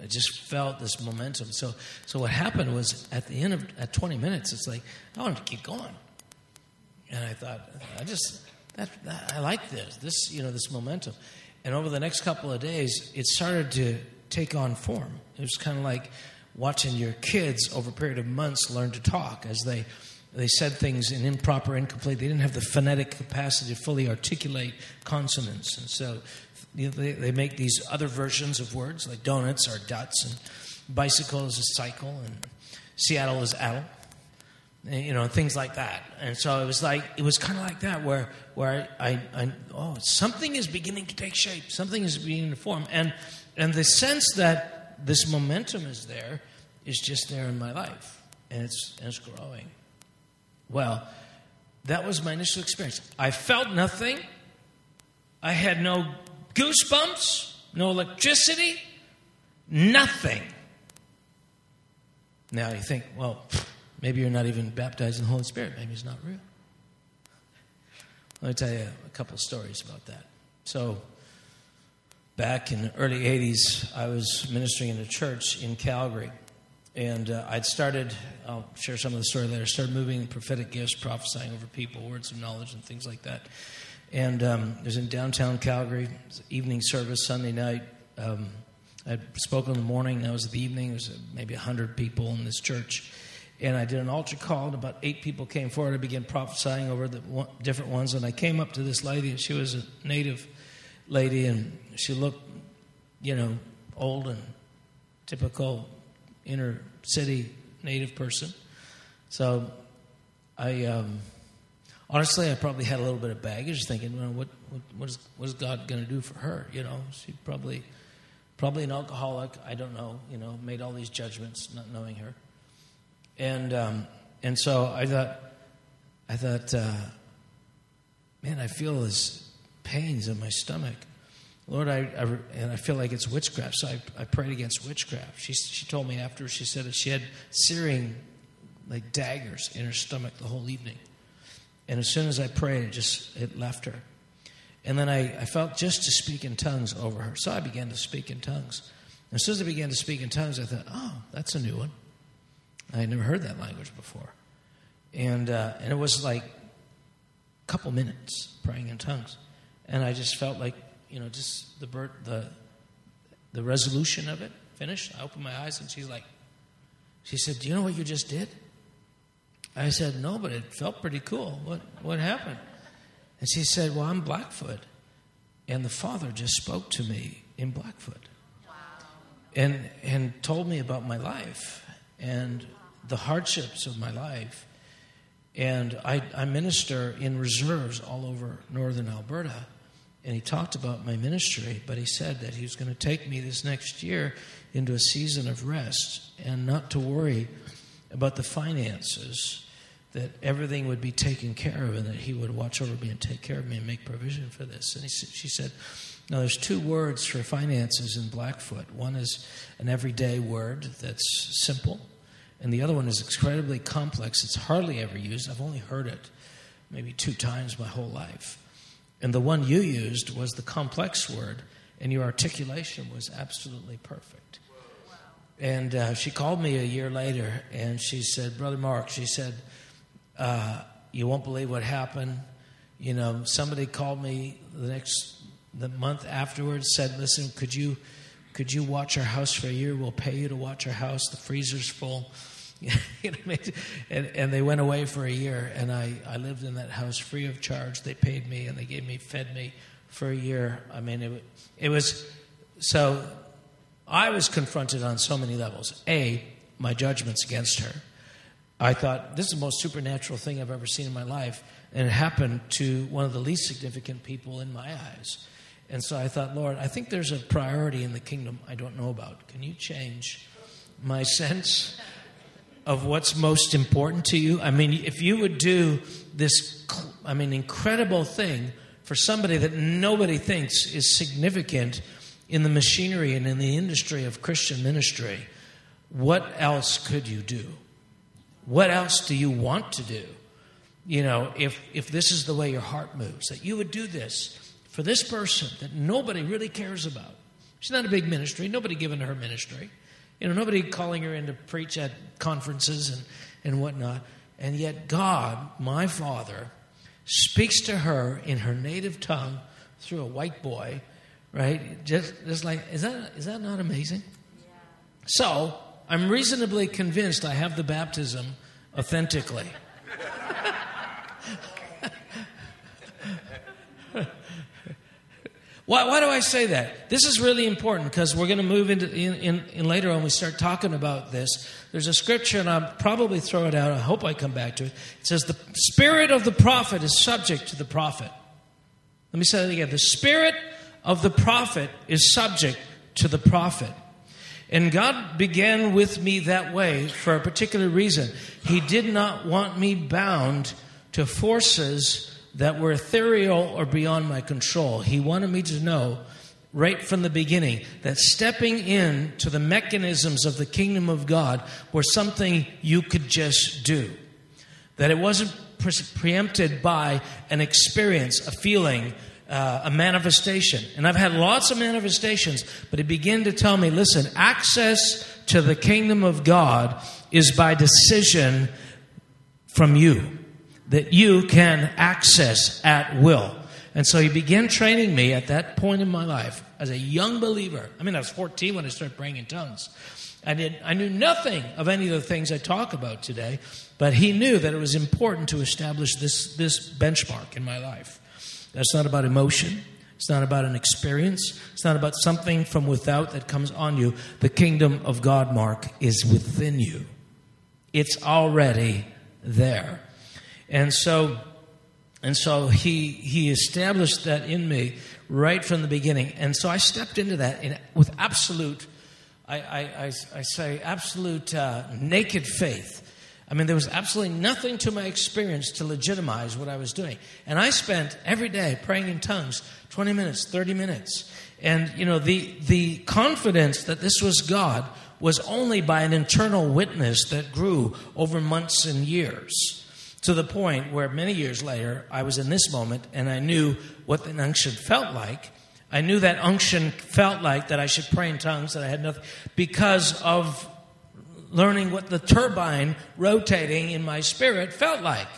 I just felt this momentum. So, so what happened was at the end of at 20 minutes, it's like I want to keep going, and I thought I just that, that I like this, this you know, this momentum. And over the next couple of days, it started to take on form. It was kind of like watching your kids over a period of months learn to talk as they they said things in improper, incomplete. They didn't have the phonetic capacity to fully articulate consonants, and so you know, they, they make these other versions of words like donuts are duts, and bicycle is a cycle, and Seattle is addle, eh, you know, things like that. And so it was like it was kind of like that, where where I, I, I oh something is beginning to take shape, something is beginning to form, and and the sense that this momentum is there, is just there in my life, and it's, and it's growing. Well, that was my initial experience. I felt nothing. I had no goosebumps, no electricity, nothing. Now you think, well, maybe you're not even baptized in the Holy Spirit. Maybe it's not real. Let me tell you a couple stories about that. So, back in the early 80s, I was ministering in a church in Calgary. And uh, I'd started, I'll share some of the story later, started moving prophetic gifts, prophesying over people, words of knowledge, and things like that. And um, it was in downtown Calgary, evening service Sunday night. Um, I spoke in the morning, that was the evening. There was maybe 100 people in this church. And I did an altar call, and about eight people came forward. I began prophesying over the one, different ones. And I came up to this lady, and she was a native lady, and she looked, you know, old and typical inner city native person. So I, um, honestly, I probably had a little bit of baggage, thinking, well, what, what, what is, what is God going to do for her? You know, she probably, probably an alcoholic. I don't know. You know, made all these judgments, not knowing her. And um, and so I thought, I thought, uh, man, I feel this pains in my stomach. Lord, I, I, and I feel like it's witchcraft. So I, I prayed against witchcraft. She, she told me after, she said that she had searing, like daggers in her stomach the whole evening. And as soon as I prayed, it just, it left her. And then I, I felt just to speak in tongues over her. So I began to speak in tongues. And as soon as I began to speak in tongues, I thought, oh, that's a new one. I had never heard that language before. And, uh, and it was like a couple minutes praying in tongues and I just felt like you know just the bird, the the resolution of it finished. I opened my eyes and she's like, She said, Do you know what you just did? I said, No, but it felt pretty cool. What, what happened? And she said, Well, I'm Blackfoot. And the Father just spoke to me in Blackfoot and, and told me about my life and the hardships of my life. And I, I minister in reserves all over northern Alberta. And he talked about my ministry, but he said that he was going to take me this next year into a season of rest and not to worry about the finances, that everything would be taken care of and that he would watch over me and take care of me and make provision for this. And he, she said, Now there's two words for finances in Blackfoot. One is an everyday word that's simple, and the other one is incredibly complex. It's hardly ever used. I've only heard it maybe two times my whole life. And the one you used was the complex word, and your articulation was absolutely perfect. And uh, she called me a year later and she said, Brother Mark, she said, uh, You won't believe what happened. You know, somebody called me the next the month afterwards, said, Listen, could you could you watch our house for a year? We'll pay you to watch our house. The freezer's full. and, and they went away for a year, and I, I lived in that house free of charge. They paid me, and they gave me, fed me for a year. I mean, it, it was so I was confronted on so many levels. A, my judgments against her. I thought, this is the most supernatural thing I've ever seen in my life. And it happened to one of the least significant people in my eyes. And so I thought, Lord, I think there's a priority in the kingdom I don't know about. Can you change my sense of what's most important to you? I mean, if you would do this, I mean, incredible thing for somebody that nobody thinks is significant in the machinery and in the industry of Christian ministry, what else could you do? What else do you want to do? You know, if, if this is the way your heart moves, that you would do this for this person that nobody really cares about. She's not a big ministry, nobody giving her ministry. You know, nobody calling her in to preach at conferences and, and whatnot. And yet, God, my Father, speaks to her in her native tongue through a white boy right? Just, just like, is that, is that not amazing? Yeah. So, I'm reasonably convinced I have the baptism authentically. why, why do I say that? This is really important because we're going to move into in, in, in, later when we start talking about this. There's a scripture, and I'll probably throw it out. I hope I come back to it. It says, The spirit of the prophet is subject to the prophet. Let me say that again. The spirit of the prophet is subject to the prophet. And God began with me that way for a particular reason. He did not want me bound to forces that were ethereal or beyond my control. He wanted me to know right from the beginning that stepping into the mechanisms of the kingdom of God were something you could just do. That it wasn't pre- preempted by an experience, a feeling, uh, a manifestation. And I've had lots of manifestations, but he began to tell me listen, access to the kingdom of God is by decision from you, that you can access at will. And so he began training me at that point in my life as a young believer. I mean, I was 14 when I started praying in tongues. I, did, I knew nothing of any of the things I talk about today, but he knew that it was important to establish this, this benchmark in my life. That's not about emotion. It's not about an experience. It's not about something from without that comes on you. The kingdom of God, Mark, is within you. It's already there. And so and so he he established that in me right from the beginning. And so I stepped into that in, with absolute I, I, I, I say absolute uh, naked faith I mean, there was absolutely nothing to my experience to legitimize what I was doing. And I spent every day praying in tongues 20 minutes, 30 minutes. And, you know, the, the confidence that this was God was only by an internal witness that grew over months and years. To the point where many years later, I was in this moment and I knew what the unction felt like. I knew that unction felt like that I should pray in tongues, that I had nothing, because of learning what the turbine rotating in my spirit felt like.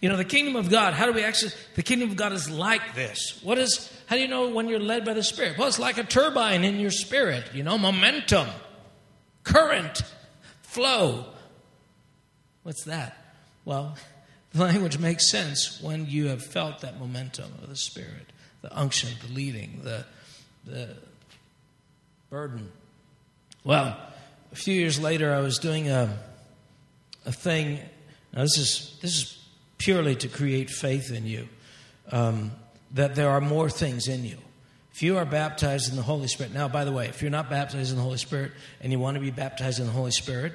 You know, the kingdom of God, how do we actually, the kingdom of God is like this. What is, how do you know when you're led by the Spirit? Well, it's like a turbine in your spirit, you know, momentum, current, flow. What's that? Well, language makes sense when you have felt that momentum of the Spirit, the unction, the leading, the, the burden. Well, a few years later, I was doing a, a thing. Now, this is, this is purely to create faith in you, um, that there are more things in you. If you are baptized in the Holy Spirit, now, by the way, if you're not baptized in the Holy Spirit and you want to be baptized in the Holy Spirit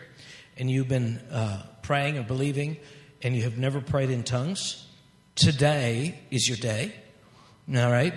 and you've been uh, praying or believing and you have never prayed in tongues, today is your day. All right?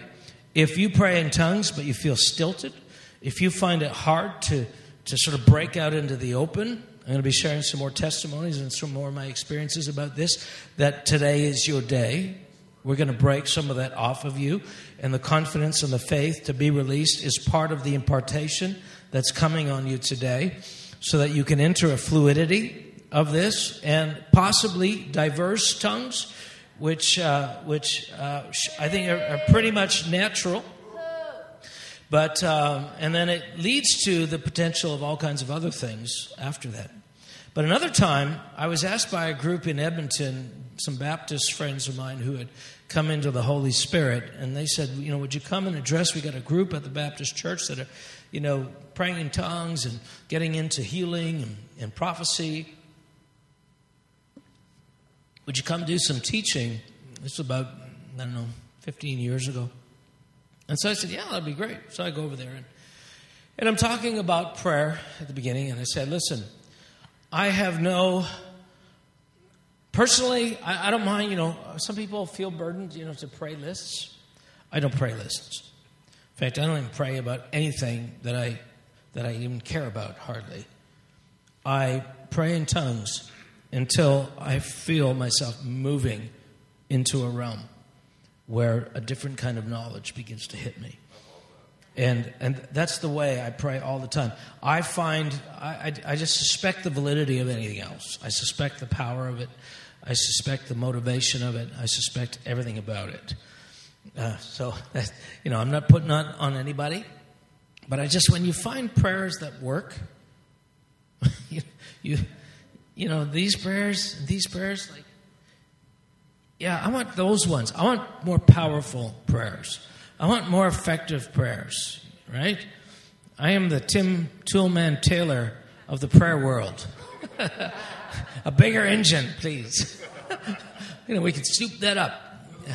If you pray in tongues but you feel stilted, if you find it hard to, to sort of break out into the open, I'm going to be sharing some more testimonies and some more of my experiences about this. That today is your day. We're going to break some of that off of you. And the confidence and the faith to be released is part of the impartation that's coming on you today so that you can enter a fluidity of this and possibly diverse tongues, which, uh, which uh, I think are, are pretty much natural. But, um, and then it leads to the potential of all kinds of other things after that. But another time, I was asked by a group in Edmonton, some Baptist friends of mine who had come into the Holy Spirit, and they said, you know, would you come and address? We got a group at the Baptist church that are, you know, praying in tongues and getting into healing and, and prophecy. Would you come do some teaching? This was about, I don't know, 15 years ago. And so I said, Yeah, that'd be great. So I go over there and, and I'm talking about prayer at the beginning, and I said, Listen, I have no, personally, I, I don't mind, you know, some people feel burdened, you know, to pray lists. I don't pray lists. In fact, I don't even pray about anything that I, that I even care about, hardly. I pray in tongues until I feel myself moving into a realm where a different kind of knowledge begins to hit me. And, and that's the way I pray all the time. I find, I, I, I, just suspect the validity of anything else. I suspect the power of it. I suspect the motivation of it. I suspect everything about it. Uh, so, you know, I'm not putting on, on anybody, but I just, when you find prayers that work, you, you, you know, these prayers, these prayers, like, yeah, I want those ones. I want more powerful prayers. I want more effective prayers, right? I am the Tim Toolman Taylor of the prayer world. a bigger engine, please. you know, we can soup that up.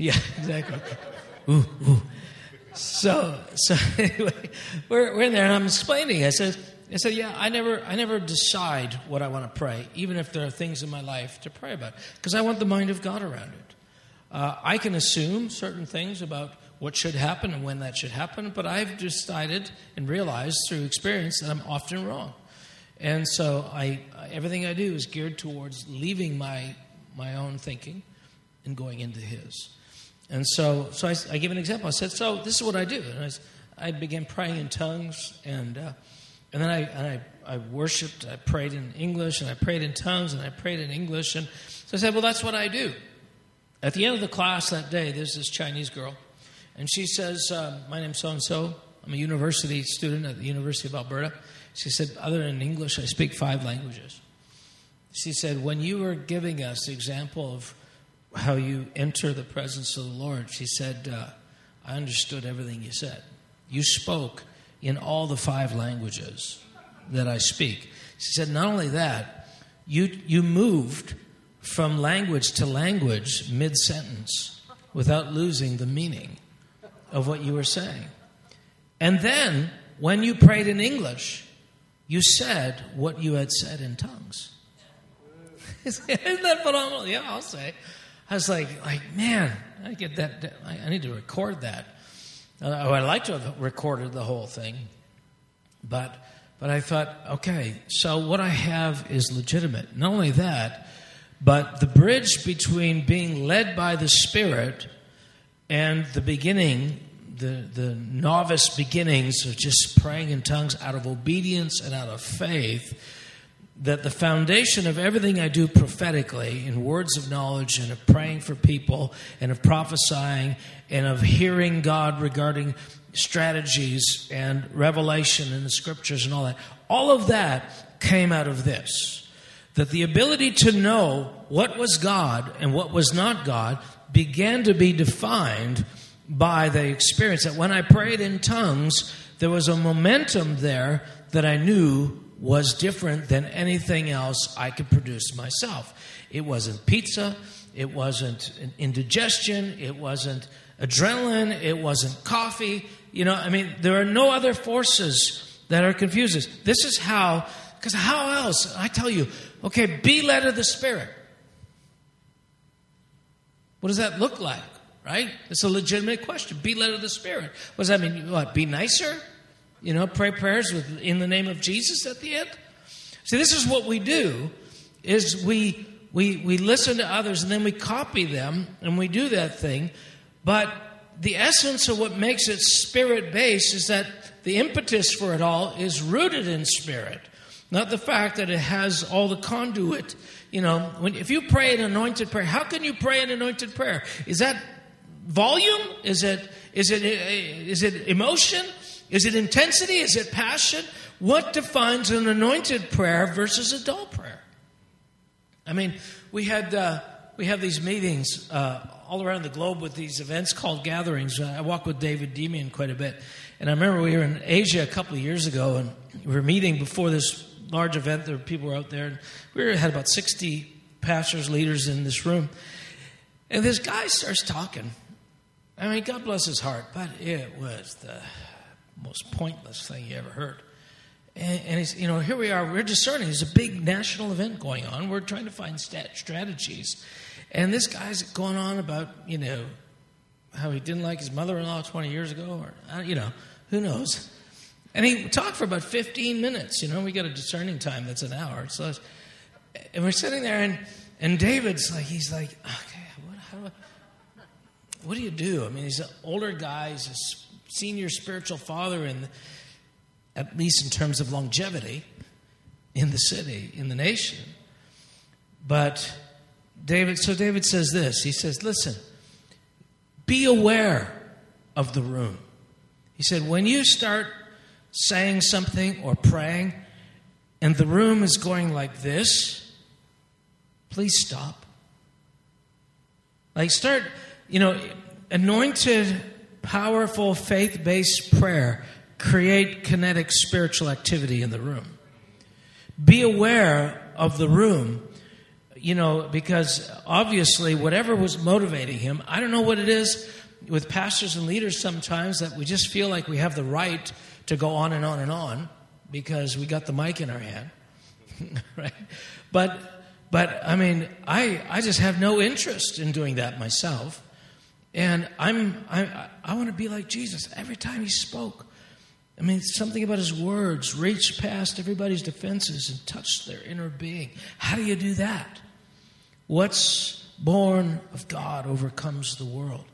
Yeah, exactly. Ooh, ooh. So, so anyway, we're, we're in there, and I'm explaining. I said, I said, yeah, I never, I never decide what I want to pray, even if there are things in my life to pray about, because I want the mind of God around it. Uh, I can assume certain things about what should happen and when that should happen, but I've decided and realized through experience that I'm often wrong. And so I, everything I do is geared towards leaving my, my own thinking and going into His. And so, so I, I give an example. I said, so this is what I do. And I, I began praying in tongues and... Uh, and then I, and I, I worshiped, I prayed in English, and I prayed in tongues, and I prayed in English. And so I said, Well, that's what I do. At the end of the class that day, there's this Chinese girl, and she says, uh, My name's so and so. I'm a university student at the University of Alberta. She said, Other than English, I speak five languages. She said, When you were giving us the example of how you enter the presence of the Lord, she said, uh, I understood everything you said. You spoke in all the five languages that I speak. She said, not only that, you, you moved from language to language mid sentence without losing the meaning of what you were saying. And then, when you prayed in English, you said what you had said in tongues. Isn't that phenomenal? Yeah, I'll say. I was like, like, man, I get that. I need to record that. Uh, I'd like to have recorded the whole thing, but but I thought, okay, so what I have is legitimate. Not only that, but the bridge between being led by the Spirit and the beginning, the, the novice beginnings of just praying in tongues out of obedience and out of faith, that the foundation of everything I do prophetically in words of knowledge and of praying for people and of prophesying and of hearing God regarding strategies and revelation in the scriptures and all that. All of that came out of this. That the ability to know what was God and what was not God began to be defined by the experience. That when I prayed in tongues, there was a momentum there that I knew was different than anything else I could produce myself. It wasn't pizza, it wasn't indigestion, it wasn't adrenaline, it wasn't coffee. You know, I mean, there are no other forces that are confused. This is how, because how else? I tell you, okay, be led of the Spirit. What does that look like, right? It's a legitimate question. Be led of the Spirit. What does that mean? What, be nicer? You know, pray prayers with in the name of Jesus at the end? See, this is what we do is we we we listen to others and then we copy them and we do that thing. But the essence of what makes it spirit based is that the impetus for it all is rooted in spirit, not the fact that it has all the conduit. You know, when, if you pray an anointed prayer, how can you pray an anointed prayer? Is that volume? Is it is it is it emotion? Is it intensity? Is it passion? What defines an anointed prayer versus a dull prayer? I mean, we had uh, we have these meetings uh, all around the globe with these events called gatherings. I walk with David Demian quite a bit, and I remember we were in Asia a couple of years ago, and we were meeting before this large event. There were people out there, and we had about sixty pastors, leaders in this room, and this guy starts talking. I mean, God bless his heart, but it was the most pointless thing you ever heard. And, and he's, you know, here we are, we're discerning. There's a big national event going on. We're trying to find stat- strategies. And this guy's going on about, you know, how he didn't like his mother in law 20 years ago, or, uh, you know, who knows. And he talked for about 15 minutes. You know, we got a discerning time that's an hour. So, and we're sitting there, and, and David's like, he's like, okay, what, how, what do you do? I mean, he's an older guy, he's senior spiritual father in at least in terms of longevity in the city, in the nation. But David, so David says this he says, Listen, be aware of the room. He said, When you start saying something or praying, and the room is going like this, please stop. Like, start, you know, anointed powerful faith based prayer create kinetic spiritual activity in the room. Be aware of the room, you know, because obviously, whatever was motivating him, I don't know what it is with pastors and leaders sometimes that we just feel like we have the right to go on and on and on because we got the mic in our hand, right? But, but I mean, I, I just have no interest in doing that myself. And I'm, I, I want to be like Jesus every time he spoke. I mean, something about his words reached past everybody's defenses and touched their inner being. How do you do that? What's born of God overcomes the world.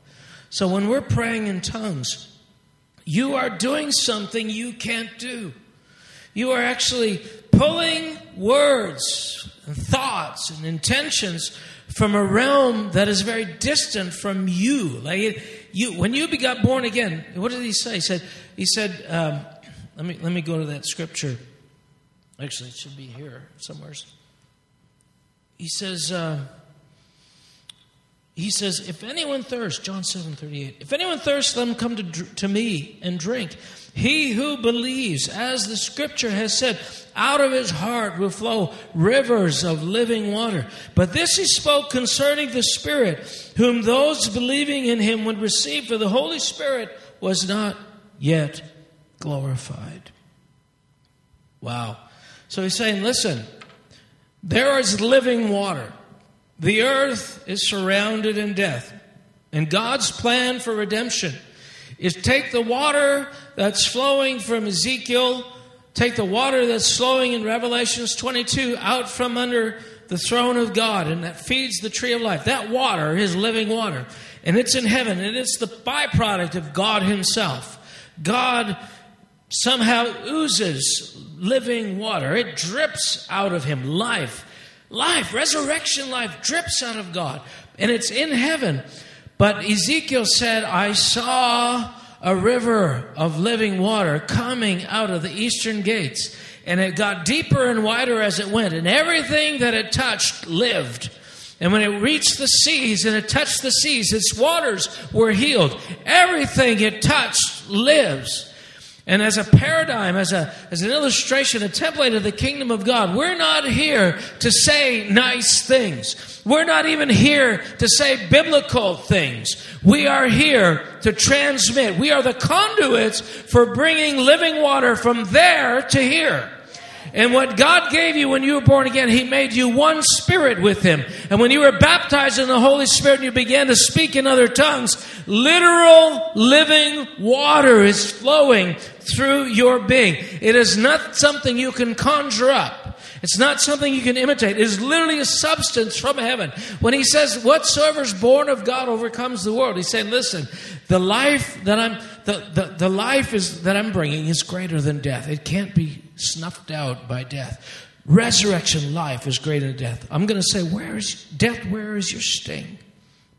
So when we're praying in tongues, you are doing something you can't do. You are actually pulling words and thoughts and intentions from a realm that is very distant from you. Like it, you, when you got born again, what did he say? He said, he said, um, let me let me go to that scripture. Actually, it should be here somewhere. He says. Uh, he says, If anyone thirsts, John 7 38, if anyone thirsts, let him come to, to me and drink. He who believes, as the scripture has said, out of his heart will flow rivers of living water. But this he spoke concerning the Spirit, whom those believing in him would receive, for the Holy Spirit was not yet glorified. Wow. So he's saying, listen, there is living water. The earth is surrounded in death. And God's plan for redemption is take the water that's flowing from Ezekiel, take the water that's flowing in Revelations 22 out from under the throne of God, and that feeds the tree of life. That water is living water, and it's in heaven, and it's the byproduct of God Himself. God somehow oozes living water, it drips out of Him life life, resurrection life drips out of God, and it's in heaven. But Ezekiel said, I saw a river of living water coming out of the eastern gates. And it got deeper and wider as it went, and everything that it touched lived. And when it reached the seas and it touched the seas, its waters were healed. Everything it touched lives. And as a paradigm, as, a, as an illustration, a template of the kingdom of God, we're not here to say nice things. We're not even here to say biblical things. We are here to transmit. We are the conduits for bringing living water from there to here. And what God gave you when you were born again, He made you one spirit with Him. And when you were baptized in the Holy Spirit and you began to speak in other tongues, literal living water is flowing through your being. It is not something you can conjure up. It's not something you can imitate. It is literally a substance from heaven. When he says, Whatsoever is born of God overcomes the world, he's saying, Listen, the life that I'm the, the, the life is that I'm bringing is greater than death. It can't be snuffed out by death. Resurrection life is greater than death. I'm going to say, Where is death? Where is your sting?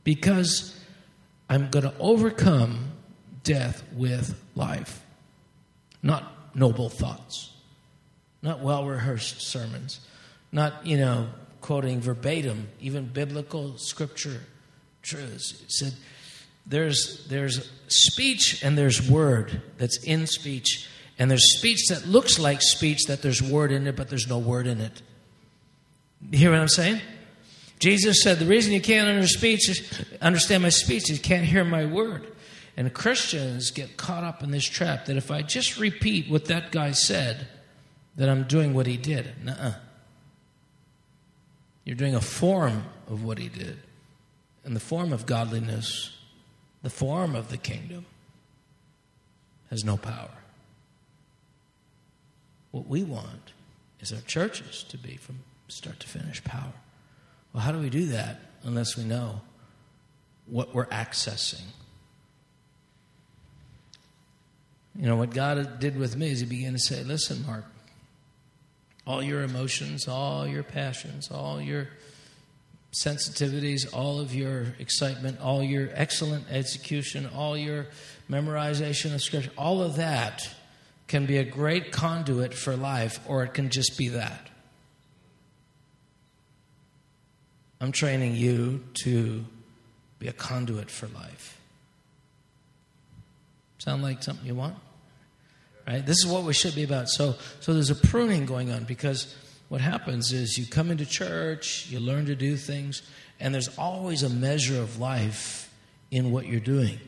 Because I'm going to overcome death with life not noble thoughts, not well rehearsed sermons, not, you know, quoting verbatim, even biblical scripture truths. It said, there's, there's speech and there's word that's in speech, and there's speech that looks like speech that there's word in it, but there's no word in it. You hear what I'm saying? Jesus said, The reason you can't understand my speech is you can't hear my word. And Christians get caught up in this trap that if I just repeat what that guy said, that I'm doing what he did. Nuh-uh. You're doing a form of what he did. And the form of godliness, the form of the kingdom, has no power. What we want is our churches to be from start to finish power. Well, how do we do that unless we know what we're accessing? You know, what God did with me is He began to say, Listen, Mark, all your emotions, all your passions, all your sensitivities, all of your excitement, all your excellent execution, all your memorization of Scripture, all of that can be a great conduit for life, or it can just be that. I'm training you to be a conduit for life. Sound like something you want? Right? This is what we should be about. So, so there's a pruning going on because what happens is you come into church, you learn to do things, and there's always a measure of life in what you're doing.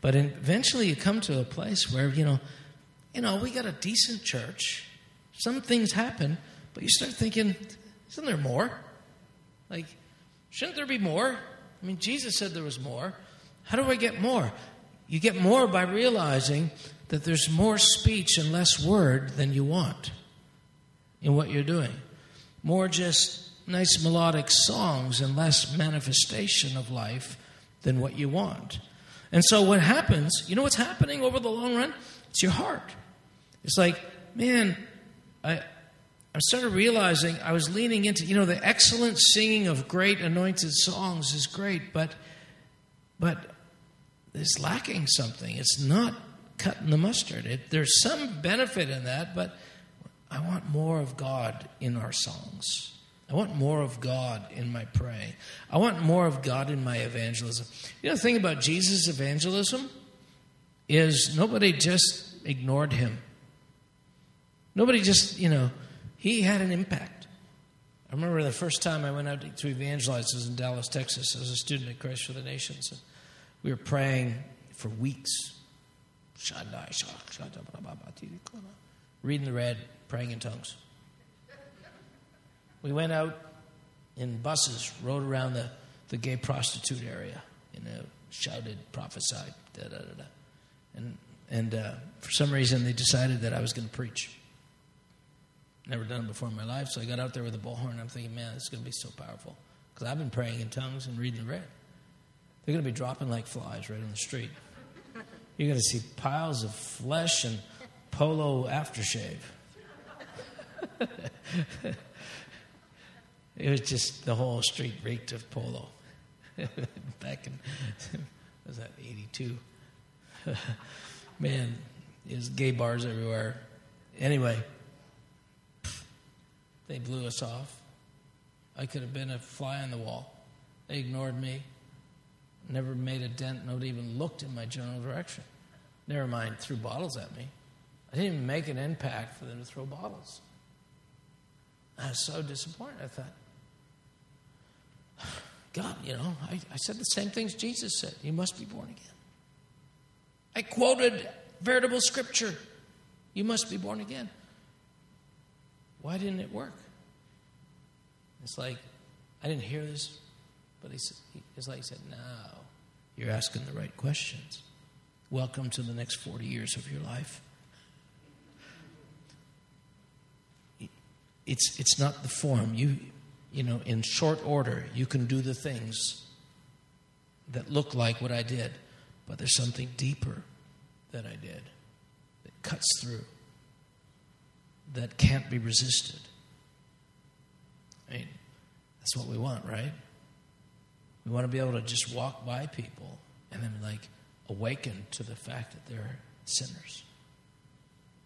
But eventually you come to a place where, you know, you know, we got a decent church. Some things happen, but you start thinking, isn't there more? Like, shouldn't there be more? I mean, Jesus said there was more. How do I get more? You get more by realizing that there's more speech and less word than you want in what you're doing. More just nice melodic songs and less manifestation of life than what you want. And so what happens, you know what's happening over the long run? It's your heart. It's like, man, I I started realizing I was leaning into, you know, the excellent singing of great anointed songs is great, but but it's lacking something. It's not cutting the mustard. It, there's some benefit in that, but I want more of God in our songs. I want more of God in my praying. I want more of God in my evangelism. You know, the thing about Jesus' evangelism is nobody just ignored him. Nobody just, you know, he had an impact. I remember the first time I went out to evangelize was in Dallas, Texas, as a student at Christ for the Nations. We were praying for weeks Reading the red, praying in tongues. We went out in buses, rode around the, the gay prostitute area, you know, shouted, prophesied, da da da da. And, and uh, for some reason, they decided that I was going to preach. Never done it before in my life, so I got out there with a bullhorn. I'm thinking, man, this is going to be so powerful. Because I've been praying in tongues and reading the red. They're going to be dropping like flies right in the street. You're going to see piles of flesh and polo aftershave. it was just the whole street reeked of polo. Back in, was that 82? Man, there's gay bars everywhere. Anyway, they blew us off. I could have been a fly on the wall. They ignored me. Never made a dent. Nobody even looked in my general direction. Never mind, threw bottles at me. I didn't even make an impact for them to throw bottles. I was so disappointed. I thought, God, you know, I, I said the same things Jesus said. You must be born again. I quoted veritable scripture. You must be born again. Why didn't it work? It's like, I didn't hear this, but he, said, it's like he said, No, you're asking the right questions. Welcome to the next 40 years of your life. It's, it's not the form. You, you know, in short order, you can do the things that look like what I did, but there's something deeper that I did that cuts through, that can't be resisted. I mean, that's what we want, right? We want to be able to just walk by people and then, like, awaken to the fact that they're sinners.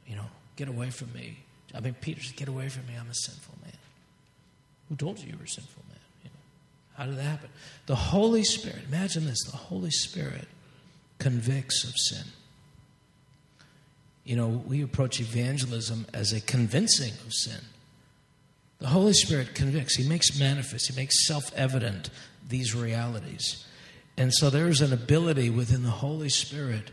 You know, get away from me. I mean, Peter said, Get away from me. I'm a sinful man. Who told you you were a sinful man? You know, how did that happen? The Holy Spirit, imagine this the Holy Spirit convicts of sin. You know, we approach evangelism as a convincing of sin. The Holy Spirit convicts, He makes manifest, He makes self evident these realities. And so there's an ability within the Holy Spirit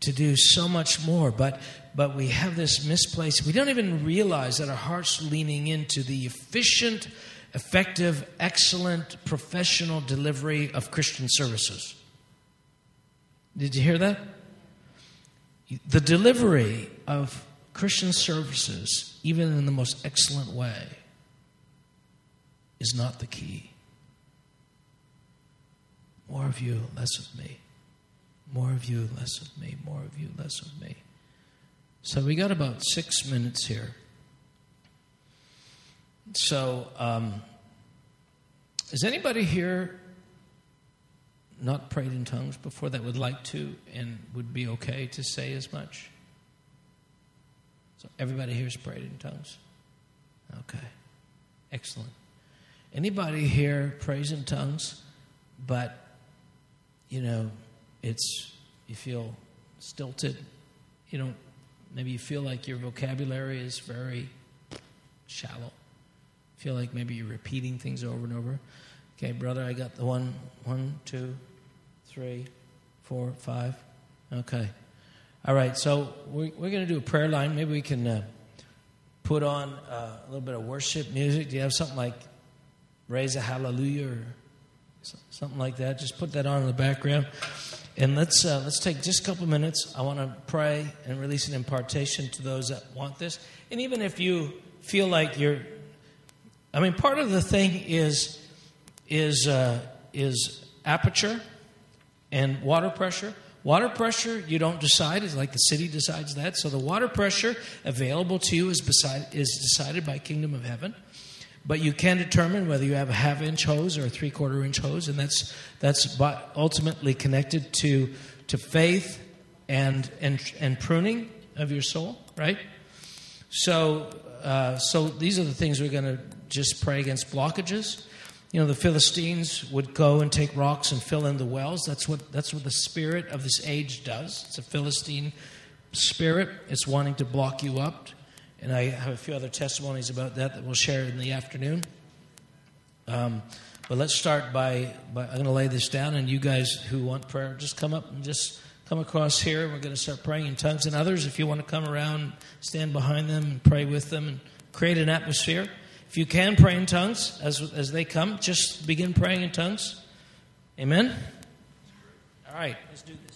to do so much more, but, but we have this misplaced. We don't even realize that our heart's leaning into the efficient, effective, excellent, professional delivery of Christian services. Did you hear that? The delivery of Christian services, even in the most excellent way, is not the key. More of you, less of me. More of you, less of me. More of you, less of me. So we got about six minutes here. So, um, is anybody here not prayed in tongues before that would like to and would be okay to say as much? So, everybody here's prayed in tongues? Okay. Excellent. Anybody here prays in tongues, but, you know, it's, you feel stilted? You know, maybe you feel like your vocabulary is very shallow. Feel like maybe you're repeating things over and over. Okay, brother, I got the one, one, two, three, four, five. Okay. All right, so we're, we're going to do a prayer line. Maybe we can uh, put on uh, a little bit of worship music. Do you have something like raise a hallelujah or something like that. Just put that on in the background. And let's, uh, let's take just a couple minutes. I want to pray and release an impartation to those that want this. And even if you feel like you're, I mean, part of the thing is, is, uh, is aperture and water pressure. Water pressure, you don't decide. It's like the city decides that. So the water pressure available to you is, beside, is decided by Kingdom of Heaven. But you can determine whether you have a half inch hose or a three quarter inch hose, and that's, that's ultimately connected to, to faith and, and, and pruning of your soul, right? So, uh, so these are the things we're going to just pray against blockages. You know, the Philistines would go and take rocks and fill in the wells. That's what, that's what the spirit of this age does. It's a Philistine spirit. It's wanting to block you up, and I have a few other testimonies about that that we'll share in the afternoon. Um, but let's start by, by I'm going to lay this down, and you guys who want prayer, just come up and just come across here. We're going to start praying in tongues. And others, if you want to come around, stand behind them and pray with them and create an atmosphere. If you can pray in tongues as, as they come, just begin praying in tongues. Amen? All right, let's do this.